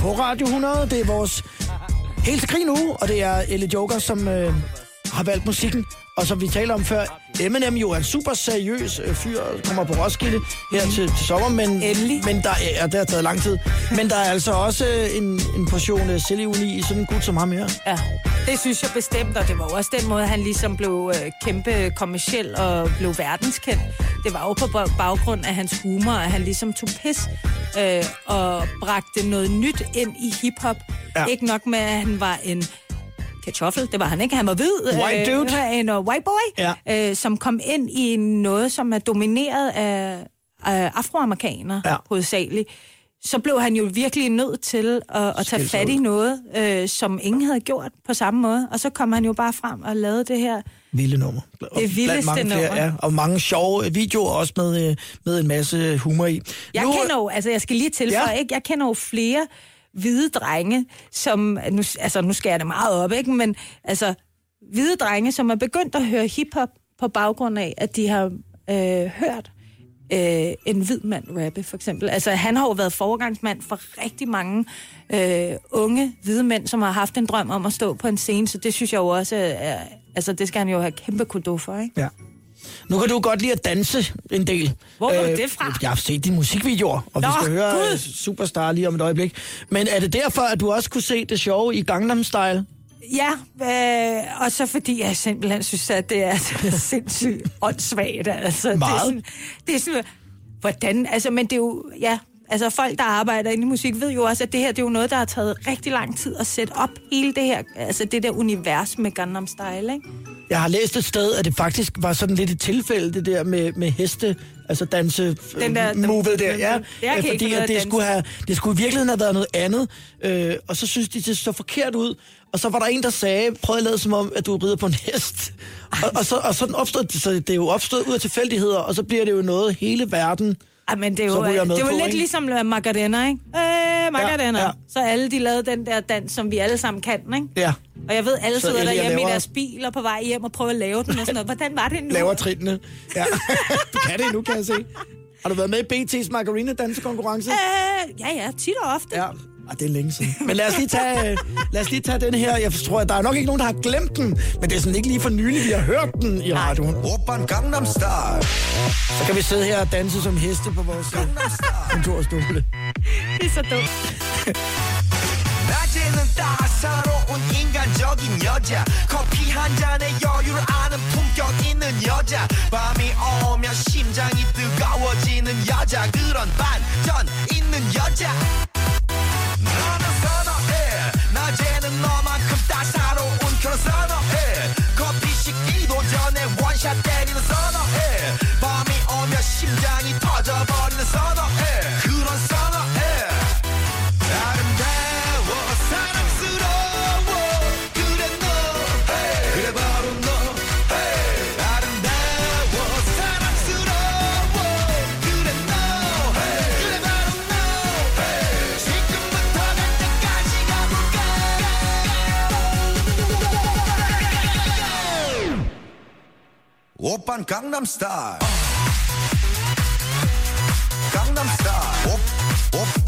på Radio 100. Det er vores helt grin nu, og det er Elle Joker, som øh, har valgt musikken. Og som vi taler om før, Eminem jo er en super seriøs øh, fyr, kommer på Roskilde her til, til sommer, men, men der, ja, det har taget lang tid. Men der er altså også øh, en, en portion øh, selvironi i sådan en gut som ham her.
Ja, det synes jeg bestemt, og det var også den måde, han ligesom blev øh, kæmpe kommersiel og blev verdenskendt. Det var jo på ba- baggrund af hans humor, at han ligesom tog pis øh, og bragte noget nyt ind i hiphop.
Ja.
Ikke nok med, at han var en kartoffel, det var han ikke, han var hvid.
White dude.
Øh, en uh, white boy,
Ja.
øh, som kom ind i noget, som er domineret af, af afroamerikanere
ja.
hovedsageligt. Så blev han jo virkelig nødt til at, at tage fat i noget, øh, som ingen havde gjort på samme måde. Og så kom han jo bare frem og lavede det her.
Vilde nummer. Blandt
vildeste
mange flere,
nummer.
Ja, og mange sjove videoer også med, øh, med en masse humor i.
Jeg
Nu-
kender jo, altså jeg skal lige tilføje,
Ja.
ja. ikke? Jeg kender jo flere hvide drenge, som, nu, altså nu skal jeg det meget op, ikke? Men altså, hvide drenge, som er begyndt at høre hiphop på baggrund af, at de har øh, hørt øh, en hvid mand rappe, for eksempel. Altså, han har jo været foregangsmand for rigtig mange øh, unge hvide mænd, som har haft en drøm om at stå på en scene, så det synes jeg jo også er, altså, det skal han jo have kæmpe kudo for, ikke?
Ja. Nu kan du godt lide at danse en del.
Hvor har du det fra?
Jeg har set dine musikvideoer, og
Nå,
vi skal høre øh, Superstar lige om et øjeblik. Men er det derfor, at du også kunne se det sjove i Gangnam Style?
Ja, øh, og så fordi jeg simpelthen synes, at det er så sindssygt åndssvagt. Altså, Det er
Meget.
sådan, det er sådan, hvordan, altså, men det er jo, ja, altså folk, der arbejder inde i musik, ved jo også, at det her, det er jo noget, der har taget rigtig lang tid at sætte op hele det her, altså det der univers med Gangnam Style, ikke?
Jeg har læst et sted, at det faktisk var sådan lidt et tilfælde, det der med, med heste, altså danse
Den der-
movet der.
den-
Ja, Øh,
ikke
fordi at det, skulle have, det skulle i virkeligheden have været noget andet, øh, og så synes de, det så forkert ud. Og så var der en, der sagde, prøv at lade som om, at du rider på en hest. Og, og, så, og sådan opstod det, så det er jo opstået ud af tilfældigheder, og så bliver det jo noget, hele verden
Ej, men det er jo,
med
det er jo
på,
lidt
ikke?
ligesom øh, Macarena, ikke? Øh, Macarena.
Ja,
Ja. Så alle de lavede den der dans, som vi alle sammen kan, ikke?
Ja.
Og jeg ved, alle
Så
sidder derhjemme i
laver-
deres biler på vej hjem og prøver at lave den og sådan noget. Hvordan var det nu?
laver trinene. Ja. du kan det endnu, kan jeg se. Har du været med i BT's Margarina dansekonkurrence?
Øh, ja, ja, tit og ofte.
Ja. Ah, det er længe siden. Men lad os lige tage, øh, lad os lige tage den her. Jeg tror, at der er nok ikke nogen, der har glemt den. Men det er sådan ikke lige for nylig, vi har hørt den i radioen.
Oppan Gangnam Style.
Så kan vi sidde her og danse som heste på vores øh, kontorstole.
Det er så dumt.
낮에는 따사로운 인간적인 여자 커피 한 잔에 여유를 아는 품격 있는 여자 밤이 오면 심장이 뜨거워지는 여자 그런 반전 있는 여자 너는 선어해. 낮에는 너만큼 따사로운 그런 선어해. 커피 식기도 전에 원샷 때리는 선어해. 밤이 오면 심장이 터져버리는 선어해 Oppan Gangnam Style. Gangnam Style. Op, op,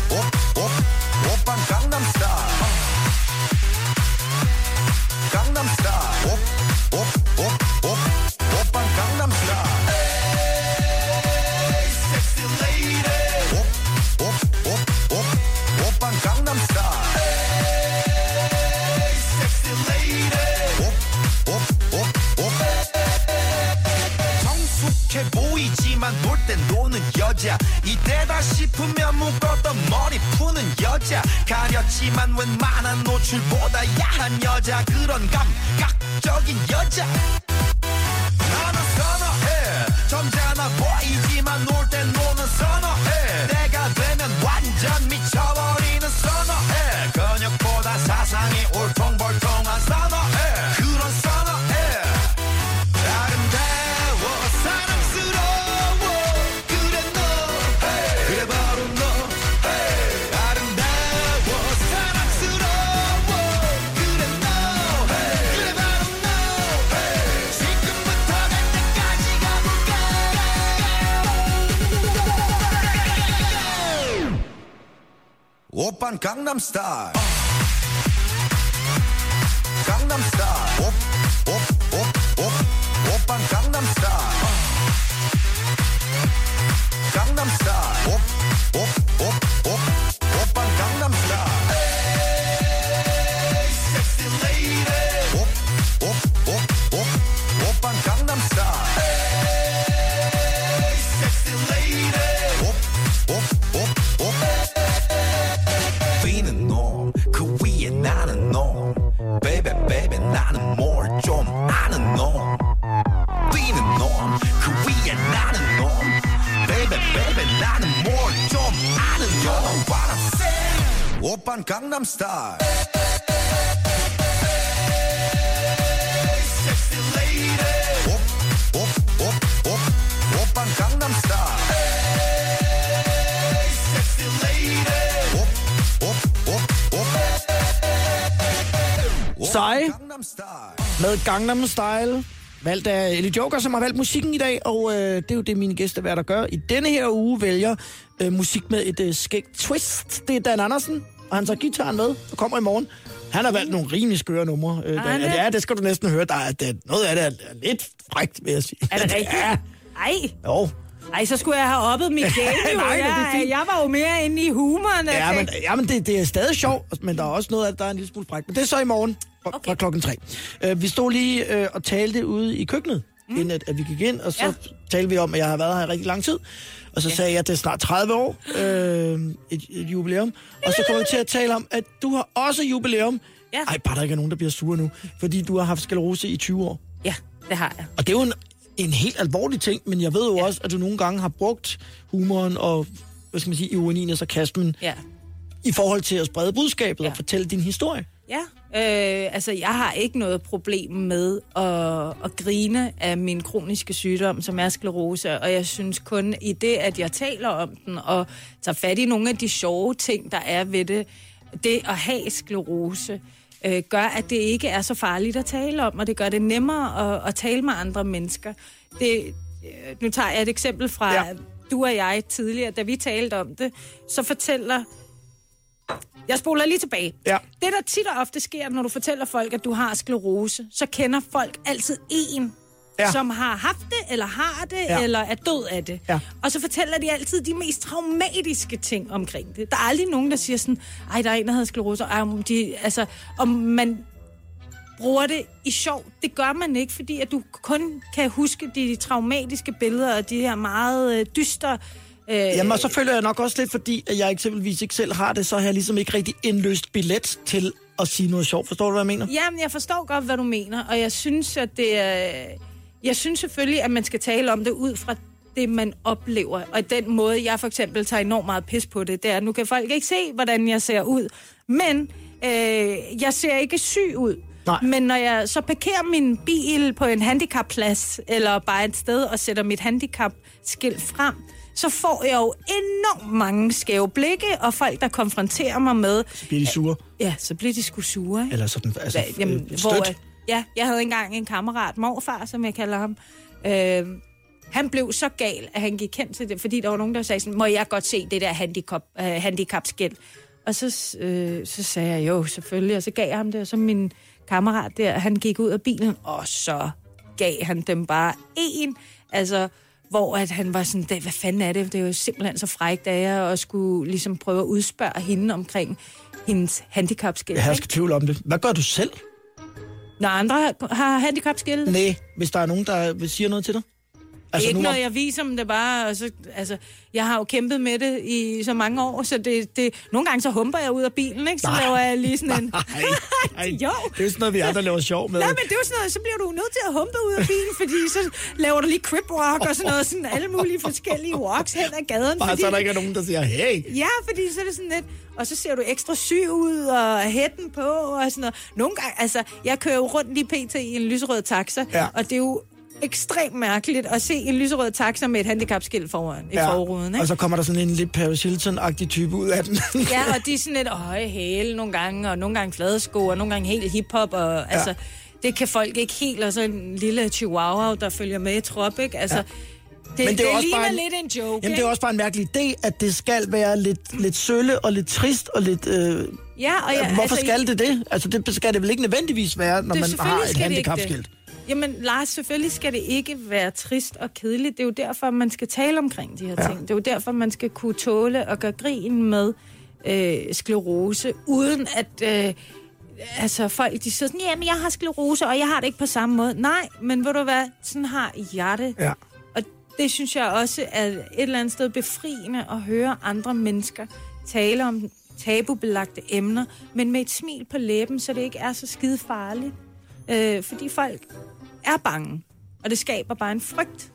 여자. 이때다 싶으면 묶었던 머리 푸는 여자. 가렸지만 웬만한 노출보다 야한 여자. 그런 감각적인 여자. 나는 선어해. 점잖아 보이지만 놀 Gangnam Style. Gangnam Style. Op, op. 옵
Seje med Gangnam Style. Valgt af Ellie Joker, som har valgt musikken i dag, og øh, det er jo det, mine gæster hvad der gør. I denne her uge vælger øh, musik med et øh, skægt twist. Det er Dan Andersen, og han tager gitaren med, og kommer i morgen. Han har valgt nogle rimelig skøre numre. Øh,
det?
ja, det skal du næsten høre. Der er, det, noget af det er, er lidt frækt, vil jeg sige.
Er det rigtigt?
Ja,
Ej.
jo.
Ej, så skulle jeg have oppet mit game, jo.
Nej, men er
jeg, jeg var jo mere inde i humoren.
Ja, men,
tænkte,
ja, men det, det er stadig sjovt, men der er også noget af det, der er en lille smule frækt. Men det er så i morgen fra, okay. fra klokken tre. Uh, vi stod lige uh, og talte ude i køkkenet, mm. inden at, at vi gik ind, og så ja. talte vi om, at jeg har været her i rigtig lang tid. Og så ja. sagde jeg, at det er snart 30 år, uh, et, et jubilæum. Og så kommer vi til at tale om, at du har også jubilæum.
Ja.
Ej, bare der ikke er nogen, der bliver sure nu. Fordi du har haft sklerose i 20 år.
Ja, det har jeg.
Og det er jo en, en helt alvorlig ting, men jeg ved jo ja. også, at du nogle gange har brugt humoren og, hvad skal man sige, ironien og sarkasmen
Ja.
i forhold til at sprede budskabet ja. og fortælle din historie.
Ja, øh, altså jeg har ikke noget problem med at, at grine af min kroniske sygdom, som er sklerose, og jeg synes kun i det, at jeg taler om den og tager fat i nogle af de sjove ting, der er ved det, det at have sklerose, øh, gør, at det ikke er så farligt at tale om, og det gør det nemmere at, at tale med andre mennesker. Det, øh, nu tager jeg et eksempel fra ja. du og jeg tidligere, da vi talte om det, så fortæller jeg spoler lige tilbage.
Ja.
Det, der tit og ofte sker, når du fortæller folk, at du har sklerose, så kender folk altid en, Ja. som har haft det, eller har det,
ja.
eller er død af det.
Ja.
Og så fortæller de altid de mest traumatiske ting omkring det. Der er aldrig nogen, der siger sådan, ej, der er en, der havde sklerose. Ej, om de, altså, om man bruger det i sjov. Det gør man ikke, fordi at du kun kan huske de traumatiske billeder og de her meget øh, dystre... Øh,
Jamen, og så føler jeg nok også lidt, fordi at jeg eksempelvis ikke selv har det, så har jeg ligesom ikke rigtig indløst billet til at sige noget sjovt. Forstår du, hvad jeg mener?
Jamen, jeg forstår godt, hvad du mener, og jeg synes, at det er... Jeg synes selvfølgelig, at man skal tale om det ud fra det, man oplever. Og den måde, jeg for eksempel tager enormt meget pis på det, det er, at nu kan folk ikke se, hvordan jeg ser ud. Men øh, jeg ser ikke syg ud.
Nej.
Men når jeg så parkerer min bil på en handicapplads, eller bare et sted og sætter mit handicapskilt frem, så får jeg jo enormt mange skæve blikke, og folk, der konfronterer mig med...
Bliver de sure?
Ja, så bliver de sgu sure, ikke?
Eller sådan, altså,
Hva- Jamen,
øh,
hvor, ja, jeg havde engang en kammerat, morfar, som jeg kalder ham. Øh, han blev så gal, at han gik hen til det, fordi der var nogen, der sagde sådan, må jeg godt se det der handicap, øh, handicapskilt? Og så, øh, så sagde jeg jo, selvfølgelig, og så gav jeg ham det, og så min kammerat der, han gik ud af bilen, og så gav han dem bare en, altså, hvor at han var sådan, "Det- hvad fanden er det? Det er jo simpelthen så frækt af jer, og skulle ligesom prøve at udspørge hende omkring hendes handicapskilt.
Jeg har
ikke?
tvivl om det. Hvad gør du selv?
Når andre har- handicapskilte?
Nej, hvis der er nogen, der vil sige noget til dig.
Altså, ikke
nu
noget, jeg viser dem det bare. Og så, altså, jeg har jo kæmpet med det i så mange år, så det, det, nogle gange så humper jeg ud af bilen, ikke? Så
Nej.
laver jeg lige sådan en...
Nej, nej.
jo.
Det er jo sådan noget, vi andre laver sjov med.
Nej, men det er jo sådan noget, så bliver du nødt til at humpe ud af bilen, fordi så laver du lige crip walk og sådan noget, sådan alle mulige forskellige walks hen ad gaden.
Bare
fordi,
så der ikke er nogen, der siger, hey.
Ja, fordi så er det sådan lidt, og så ser du ekstra syg ud, og hætten på, og sådan noget. Nogle gange, altså, jeg kører jo rundt lige pt. i en lyserød taxa,
Ja.
og det er jo ekstremt mærkeligt at se en lyserød taxa med et handicapskilt foran i forruden, ikke?
Og så kommer der sådan en lidt Paris Hilton-agtig type ud af den.
Ja, og de er sådan lidt høje hæle nogle gange, og nogle gange flade sko, og nogle gange helt hiphop, og ja. altså, det kan folk ikke helt, og så en lille chihuahua, der følger med i trop, ikke? Altså, ja. det,
Men
det,
er
det
også
ligner
bare en-
lidt en joke,
Jamen, det er
ikke?
også bare en mærkelig idé, at det skal være lidt, lidt sølle og lidt trist og lidt... Øh,
Ja, og jeg,
hvorfor skal det det? Altså, det skal det vel ikke nødvendigvis være, når
Det-
man har et
ikke
handicapskilt?
Det. Jamen, Lars, selvfølgelig skal det ikke være trist og kedeligt. Det er jo derfor, man skal tale omkring de her ja. ting. Det er jo derfor, man skal kunne tåle og gøre grin med øh, sklerose, uden at... Øh, altså, folk de siger sådan, jamen, jeg har sklerose, og jeg har det ikke på samme måde. Nej, men ved du hvad, sådan har hjerte.
Ja.
Og det synes jeg også er et eller andet sted befriende at høre andre mennesker tale om tabubelagte emner, men med et smil på læben, så det ikke er så skide farligt. Øh, fordi folk er bange, og det skaber bare en frygt.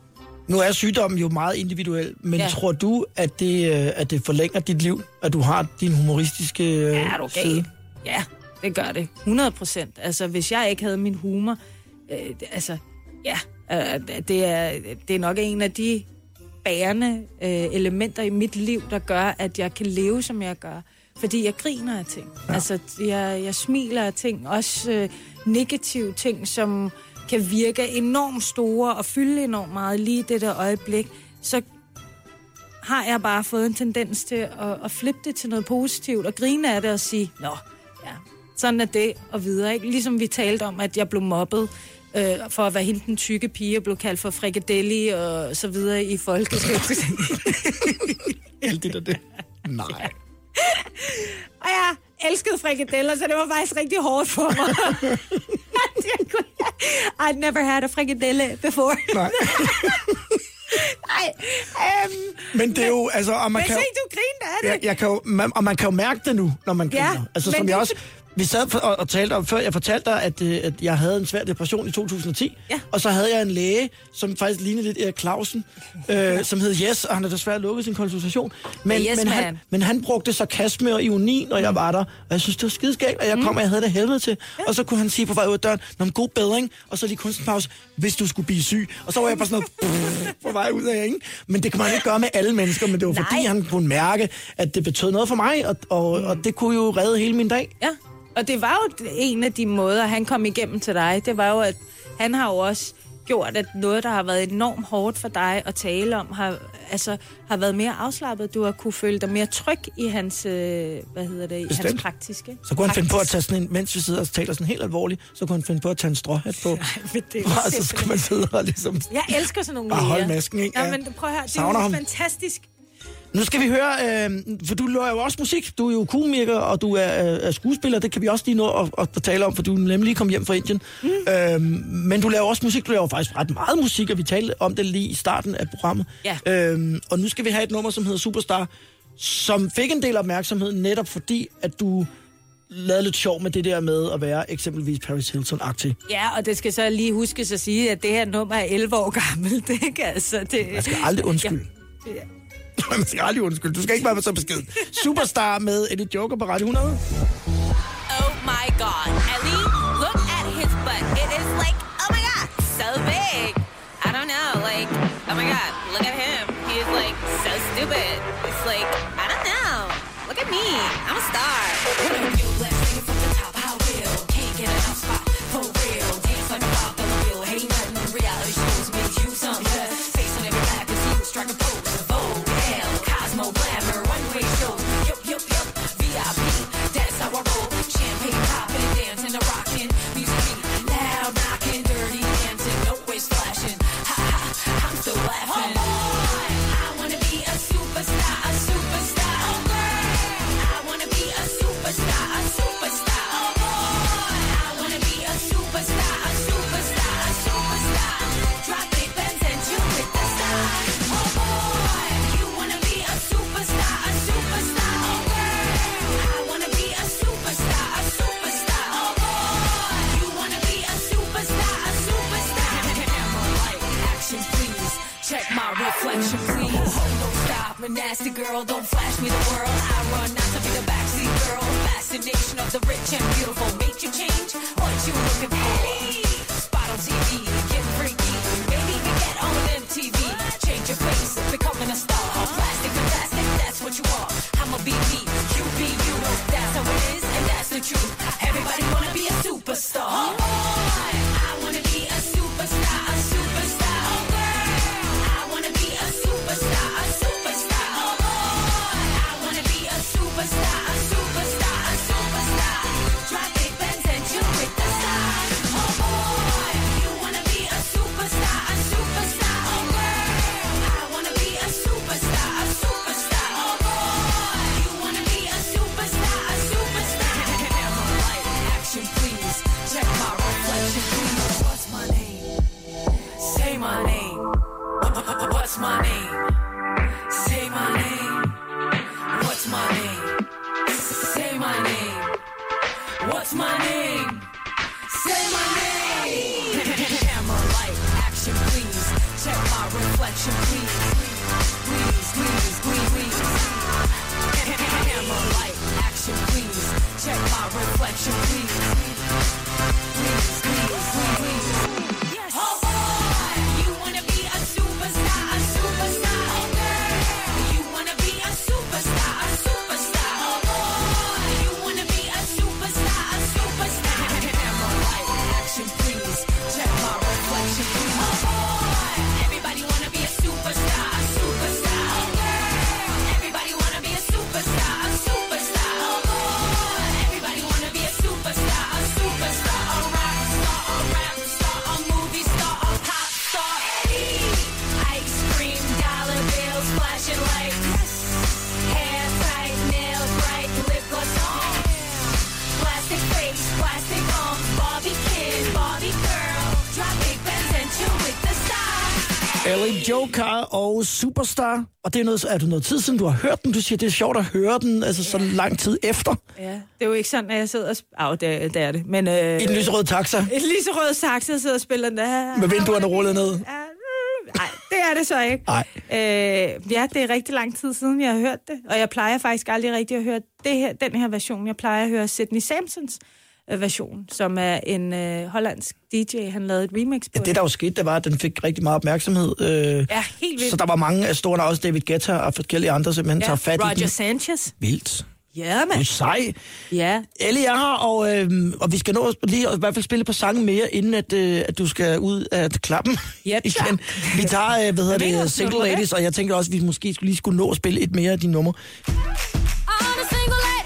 Nu er sygdommen jo meget individuel, men
Ja.
tror du, at det, øh, at det forlænger dit liv, at du har din humoristiske øh,
Ja, er du
side?
Ja, det gør det. 100 procent. Altså, hvis jeg ikke havde min humor, øh, altså, ja, øh, det, er, det er nok en af de bærende øh, elementer i mit liv, der gør, at jeg kan leve, som jeg gør. Fordi jeg griner af ting. Ja. Altså, jeg, jeg smiler af ting. Også øh, negative ting, som kan virke enormt store og fylde enormt meget lige i det der øjeblik. Så har jeg bare fået en tendens til at, at flippe det til noget positivt og grine af det og sige, nå, ja, sådan er det og videre. Ikke? Ligesom vi talte om, at jeg blev mobbet øh, for at være hende den tykke pige og blev kaldt for frikadelli og så videre i folkeskolen.
Alt det der det. Nej.
og jeg elskede frikadeller, så det var faktisk rigtig hårdt for mig. I'd never had a frikadelle before.
Nej.
Nej. Um,
Men det er jo, altså, og man
men
kan
se, du grinte af det.
jeg, jeg kan jo, man, og man kan jo mærke det nu, når man
Ja,
griner. Altså,
men
som jeg også, vi sad for, og, og talte om før, jeg fortalte dig, at, øh, at jeg havde en svær depression i 2010,
Ja.
og så havde jeg en læge, som faktisk lignede lidt Erik Clausen, øh, som hed Yes, og han har desværre lukket sin konsultation. Men,
Yes,
men, han, men han brugte sarkasme og ironi, når jeg var der, og jeg synes, det var skideskægt, og jeg kom, og jeg havde det helvede til. Og så kunne han sige på vej ud af døren, Nå, men god bedring, og så lige kunstpause, hvis du skulle blive syg. Og så var jeg bare sådan noget, på vej ud af, ikke? Men det kan man ikke gøre med alle mennesker, men det var
Nej.
fordi, han kunne mærke, at det betød noget for mig, og, og, og det kunne jo redde hele min dag.
Ja, og det var jo en af de måder, han kom igennem til dig. Det var jo, at han har jo også gjort, at noget, der har været enormt hårdt for dig at tale om, har, altså, har været mere afslappet. Du har kunne føle dig mere tryg i hans, øh, hvad hedder det, i hans
Bestemt.
praktiske.
Så kunne han finde på at tage sådan en, mens vi sidder og taler sådan helt alvorligt, så kunne han finde på at tage en stråhat på.
det er
og så skal man sidde og ligesom...
Jeg elsker sådan nogle
Bare holde masken, ikke?
Ja, men prøv at høre, det er jo
ham.
fantastisk.
Nu skal vi høre, øh, for du laver jo også musik. Du er jo komiker, og du er, er, er skuespiller. Det kan vi også lige nå at, at, at tale om, for du er nemlig lige kommet hjem fra Indien. Mm. Øh, men du laver også musik. Du laver faktisk ret meget musik, og vi talte om det lige i starten af programmet.
Ja.
Øh, og nu skal vi have et nummer, som hedder Superstar, som fik en del opmærksomhed, netop fordi, at du lavede lidt sjov med det der med at være eksempelvis Paris Hilton-agtig.
Ja, og det skal så lige huskes at sige, at det her nummer er 11 år gammelt. Ikke? Altså, det,
Man skal aldrig undskylde.
Ja.
Man skal aldrig undskylde. Du skal ikke være så beskeden. Superstar med Eddie Joker på Radio 100.
Oh my god, Ellie, look at his butt. It is like, oh my god, so big. I don't know, like, oh my god, look at him. He is like so stupid. It's like, I don't know. Look at me, I'm a star.
Say my name. What's my name? Say my name. Camera, light, action, please. Check my reflection, please. Please, please, please, please. Camera, light, action, please. Check my reflection,
Superstar. Og det er, noget, er det noget tid siden, du har hørt den? Du siger, det er sjovt at høre den, altså så lang tid efter.
Ja, det er jo ikke sådan, at jeg sidder og... Au, det, er- det er det. Men, øh,
I den lyserøde taxa.
En lyserød saxe, jeg sidder og spiller den der.
Med vinduerne rullet ned.
Nej, det er det så ikke.
Nej.
Øh, ja, det er rigtig lang tid siden, jeg har hørt det. Og jeg plejer faktisk aldrig rigtig at høre det her, den her version. Jeg plejer at høre Sidney Samsons version, som er en øh, hollandsk DJ. Han lavede et remix på
Ja, det der jo skete, det var, at den fik rigtig meget opmærksomhed. Øh,
Ja, helt vildt.
Så der var mange af store, også David Guetta og forskellige andre, simpelthen
ja,
tager fat i
Roger. Sanchez.
Vildt.
Ja,
Du er
mand.
sej.
Ja.
Ellie er her, og, øh, og vi skal nå at lige at i hvert fald spille på sangen mere, inden at, øh, at du skal ud af klappen
Ja,
igen. Vi tager, øh, hvad hedder
mener,
det, Single. Ladies, og jeg tænker også, at vi måske skulle lige skulle nå at spille et mere af dine numre.
All the single ladies,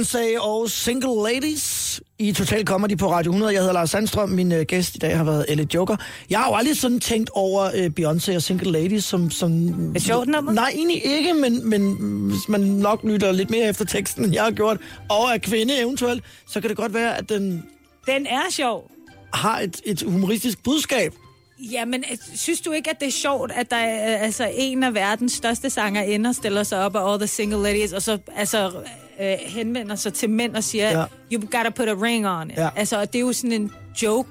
Beyoncé og Single Ladies i Total Comedy på Radio 100. Jeg hedder Lars Sandstrøm. Min øh, gæst i dag har været Elle Joker. Jeg har jo aldrig sådan tænkt over øh, Beyoncé og Single Ladies som... som
Et sjovt nummer?
Nej, egentlig ikke, men, men hvis man nok lytter lidt mere efter teksten, end jeg har gjort, og er kvinde eventuelt, så kan det godt være, at den
Den er sjov.
har et, et humoristisk budskab.
Jamen, øh, synes du ikke, at det er sjovt, at der er øh, altså, en af verdens største sangerinder stiller sig op af All the Single Ladies, og så altså, øh, henvender sig til mænd og siger,
Ja.
you gotta put a ring on it.
Ja.
Altså, og det er jo sådan en joke,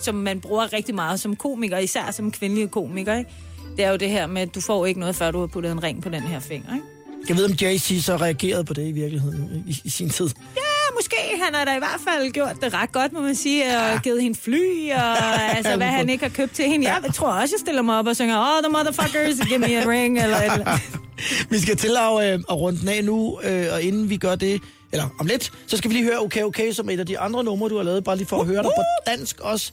som man bruger rigtig meget som komiker, især som kvindelig komiker, ikke? Det er jo det her med, at du får ikke noget, før du har puttet en ring på den her finger, ikke?
Jeg ved, om Jay-Z så reagerede på det i virkeligheden i, i sin tid.
Ja, måske. Han har da i hvert fald gjort det ret godt, må man sige, og ja. givet hende fly, og altså, hvad han ikke har købt til hende. Jeg tror også, jeg stiller mig op og synger, oh, the motherfuckers, give me a ring, eller et eller.
Vi skal til at, øh, at runde den af nu, øh, og inden vi gør det, eller om lidt, så skal vi lige høre Okay Okay, som er et af de andre numre, du har lavet, bare lige for at høre dig på dansk også,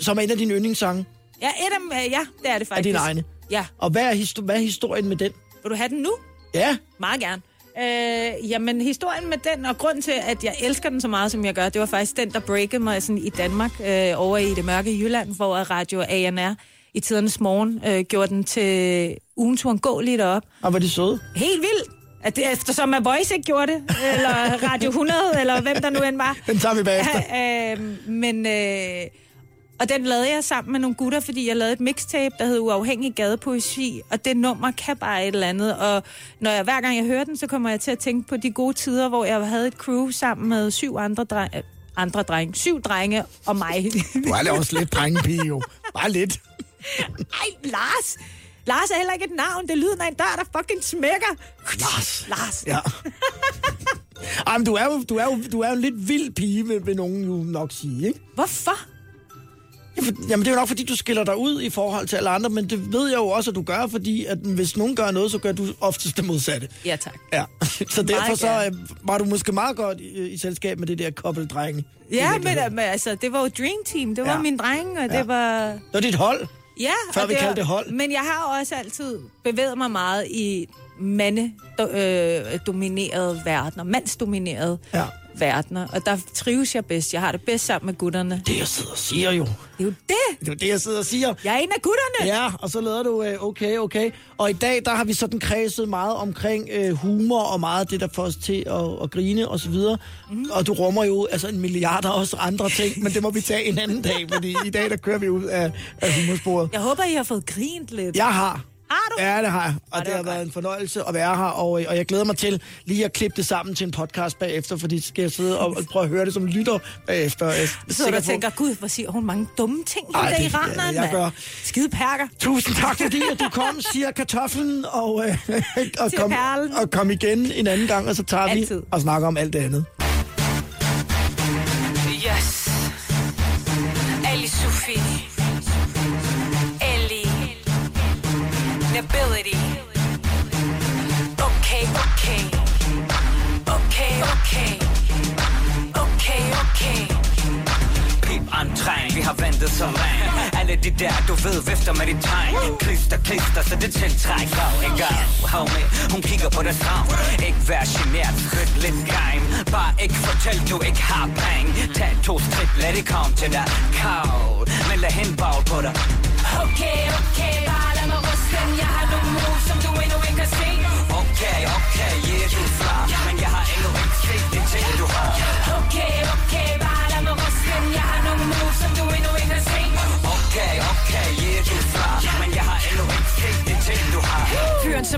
som er en af dine yndlingssange.
Ja, et af øh, ja, det er det
Er
faktisk.
dine egne.
Ja.
Og hvad er, histo- hvad er historien med den?
Vil du have den nu?
Ja.
Meget gerne. Øh, jamen, historien med den, og grund til, at jeg elsker den så meget, som jeg gør, det var faktisk den, der breakede mig sådan i Danmark, øh, over i det mørke Jylland, hvor Radio ANR i tidernes morgen øh, gjorde den til ugenturen gå lige derop.
Og var de søde?
Helt vildt. At det, eftersom at Voice ikke gjorde det, eller Radio 100, eller hvem der nu end var.
Den tager vi bagefter.
øh, men, øh, og den lavede jeg sammen med nogle gutter, fordi jeg lavede et mixtape, der hed Uafhængig Gadepoesi, og det nummer kan bare et eller andet. Og når jeg, hver gang jeg hører den, så kommer jeg til at tænke på de gode tider, hvor jeg havde et crew sammen med syv andre drenge, andre drenge, syv drenge og mig.
Du er da også lidt drengepige, jo. Bare lidt.
Ej, Lars! Lars er heller ikke et navn. Det er lyden af en dør, der fucking smækker.
Lars.
Lars.
Ja. Ej, men du er jo, du er jo, du er jo en lidt vild pige, vil, vil nogen jo nok sige, ikke?
Hvorfor?
Jamen, det er jo nok, fordi du skiller dig ud i forhold til alle andre, men det ved jeg jo også, at du gør, fordi at hvis nogen gør noget, så gør du oftest det modsatte.
Ja, tak.
Ja, så derfor så øh, var du måske meget godt i, i selskab med det der kobbeldrenge.
Ja, men, men altså, det var jo Dream Team. Det var
Ja.
min dreng, og
Ja.
det var...
Det var dit hold.
Ja,
Før vi
det
kaldte det hold.
Men jeg har også altid bevæget mig meget i mande-dominerede verdener, mandsdominerede
ja.
verdener, og der trives jeg bedst. Jeg har det bedst sammen med gutterne.
Det, jeg sidder og siger jo.
Det er jo det.
Det er jo det, jeg sidder og siger.
Jeg er en af gutterne.
Ja, og så lavede du øh, okay, okay. Og i dag, der har vi sådan kredset meget omkring øh, humor og meget af det, der får os til at, at grine og så videre. Mm. Og du rummer jo altså en milliard af også andre ting, men det må vi tage en anden dag, fordi i dag, der kører vi ud af, af humorsporet.
Jeg håber, I har fået grint lidt.
Jeg har.
Har du?
Ja, det har jeg. Og det har været en fornøjelse at være her, og, og jeg glæder mig til lige at klippe det sammen til en podcast bagefter, fordi skal jeg sidde og, og prøve at høre det som lytter bagefter. Jeg er
du
på-
tænker, gud, hvor siger hun mange dumme ting,
Ej,
hende der
det-
iraneren,
ja, jeg gør.
Skide perker.
Tusind tak, fordi at du kom, siger kartoflen, og, øh, og, kom,
perlen.
og kom igen en anden gang, og så tager
Altid.
vi og snakker om alt det andet.
Nobility. Okay, okay. Okay, okay. Okay, okay.
Pip entræn, vi har ventet så længe Alle de der, du ved, vifter med dit tegn Klister, klister, så det tiltrækker Ikke homie, hun kigger på dig savn Ikke vær genert, skridt lidt geim Bare ikke fortæl, du ikke har penge Tag to skridt, lad det komme til dig Kold, men lad hende bagle på dig
Okay, okay, bare lad mig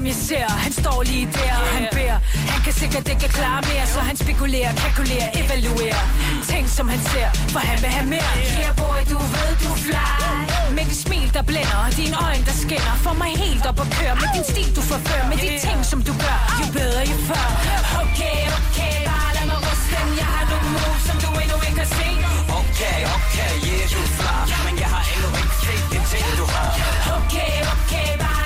som
jeg
ser, han står lige der Han beder. Han kan sikkert ikke klare mere Så han spekulerer, kalkulerer, evaluerer. Ting som han ser, for han vil have mere. Yeah boy, du ved du fly. Med dit smil der blænder Og dine øjne der skinner. Får mig helt op og køre Med din stil du forfører. Med de ting som du gør Jo bedre jo før. Okay, okay, bare lad mig ryste den. Jeg har nogle moves som du endnu ikke har set.
Okay, okay, yeah, du er fly Men jeg har endnu ikke set de ting, du har.
Okay, okay, bare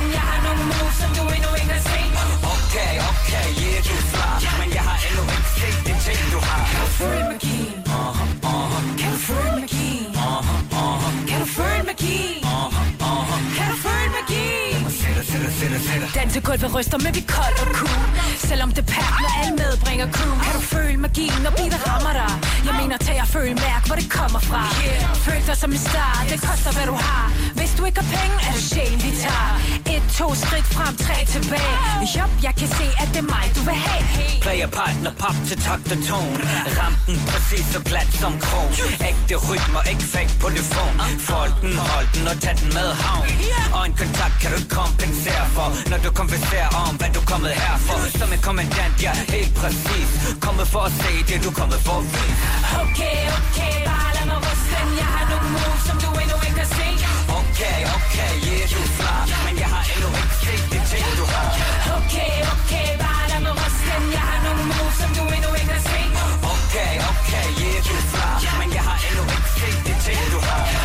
den Jeg har nogle moves som du endnu ikke har set
Okay, okay, yeah, du er fly Men jeg har endnu ikke set de ting, du har
Kan du føle magien?
Uh-huh, uh-huh,
Kan du føle magien?
uh-huh, uh-huh,
Kan du føle magien?
uh-huh, uh-huh
Kan du føle magien?
Sætter, sætter, sætter, sætter
Dansegulvet ryster, men vi kold og cool Selvom det når alle medbringer crew Kan du føle magien, når beatet rammer dig? Jeg mener, tag og føl, mærk, hvor det kommer fra Føl dig som en star, det koster hvad du har Hvis du ikke har penge, er det sjælen vi tager to skridt frem, tre tilbage. Jop, jeg kan se, at det er mig, du vil have.
Player partner pop til takt og tone. Ram den præcis så glat som kron. Ægte rytmer, ikke fake på det phone. Fold den, hold den og tag den med havn. Og en kontakt kan du kompensere for Når du konverserer om, hvad du er kommet her for. Som en kommandant, ja, helt præcis. Kommet for at se det, du er kommet for at vise.
Okay, okay, bare lad mig ryste Jeg har nogle moves, som du endnu ikke har set
Okay, okay, yeah, du er smart Men
jeg har
endnu ikke set det ting, du har.
Okay, okay, bare lad mig ryste Jeg har nogle moves, som du endnu ikke har set.
Okay, okay, yeah, du er smart Men jeg har endnu ikke set det ting, du har.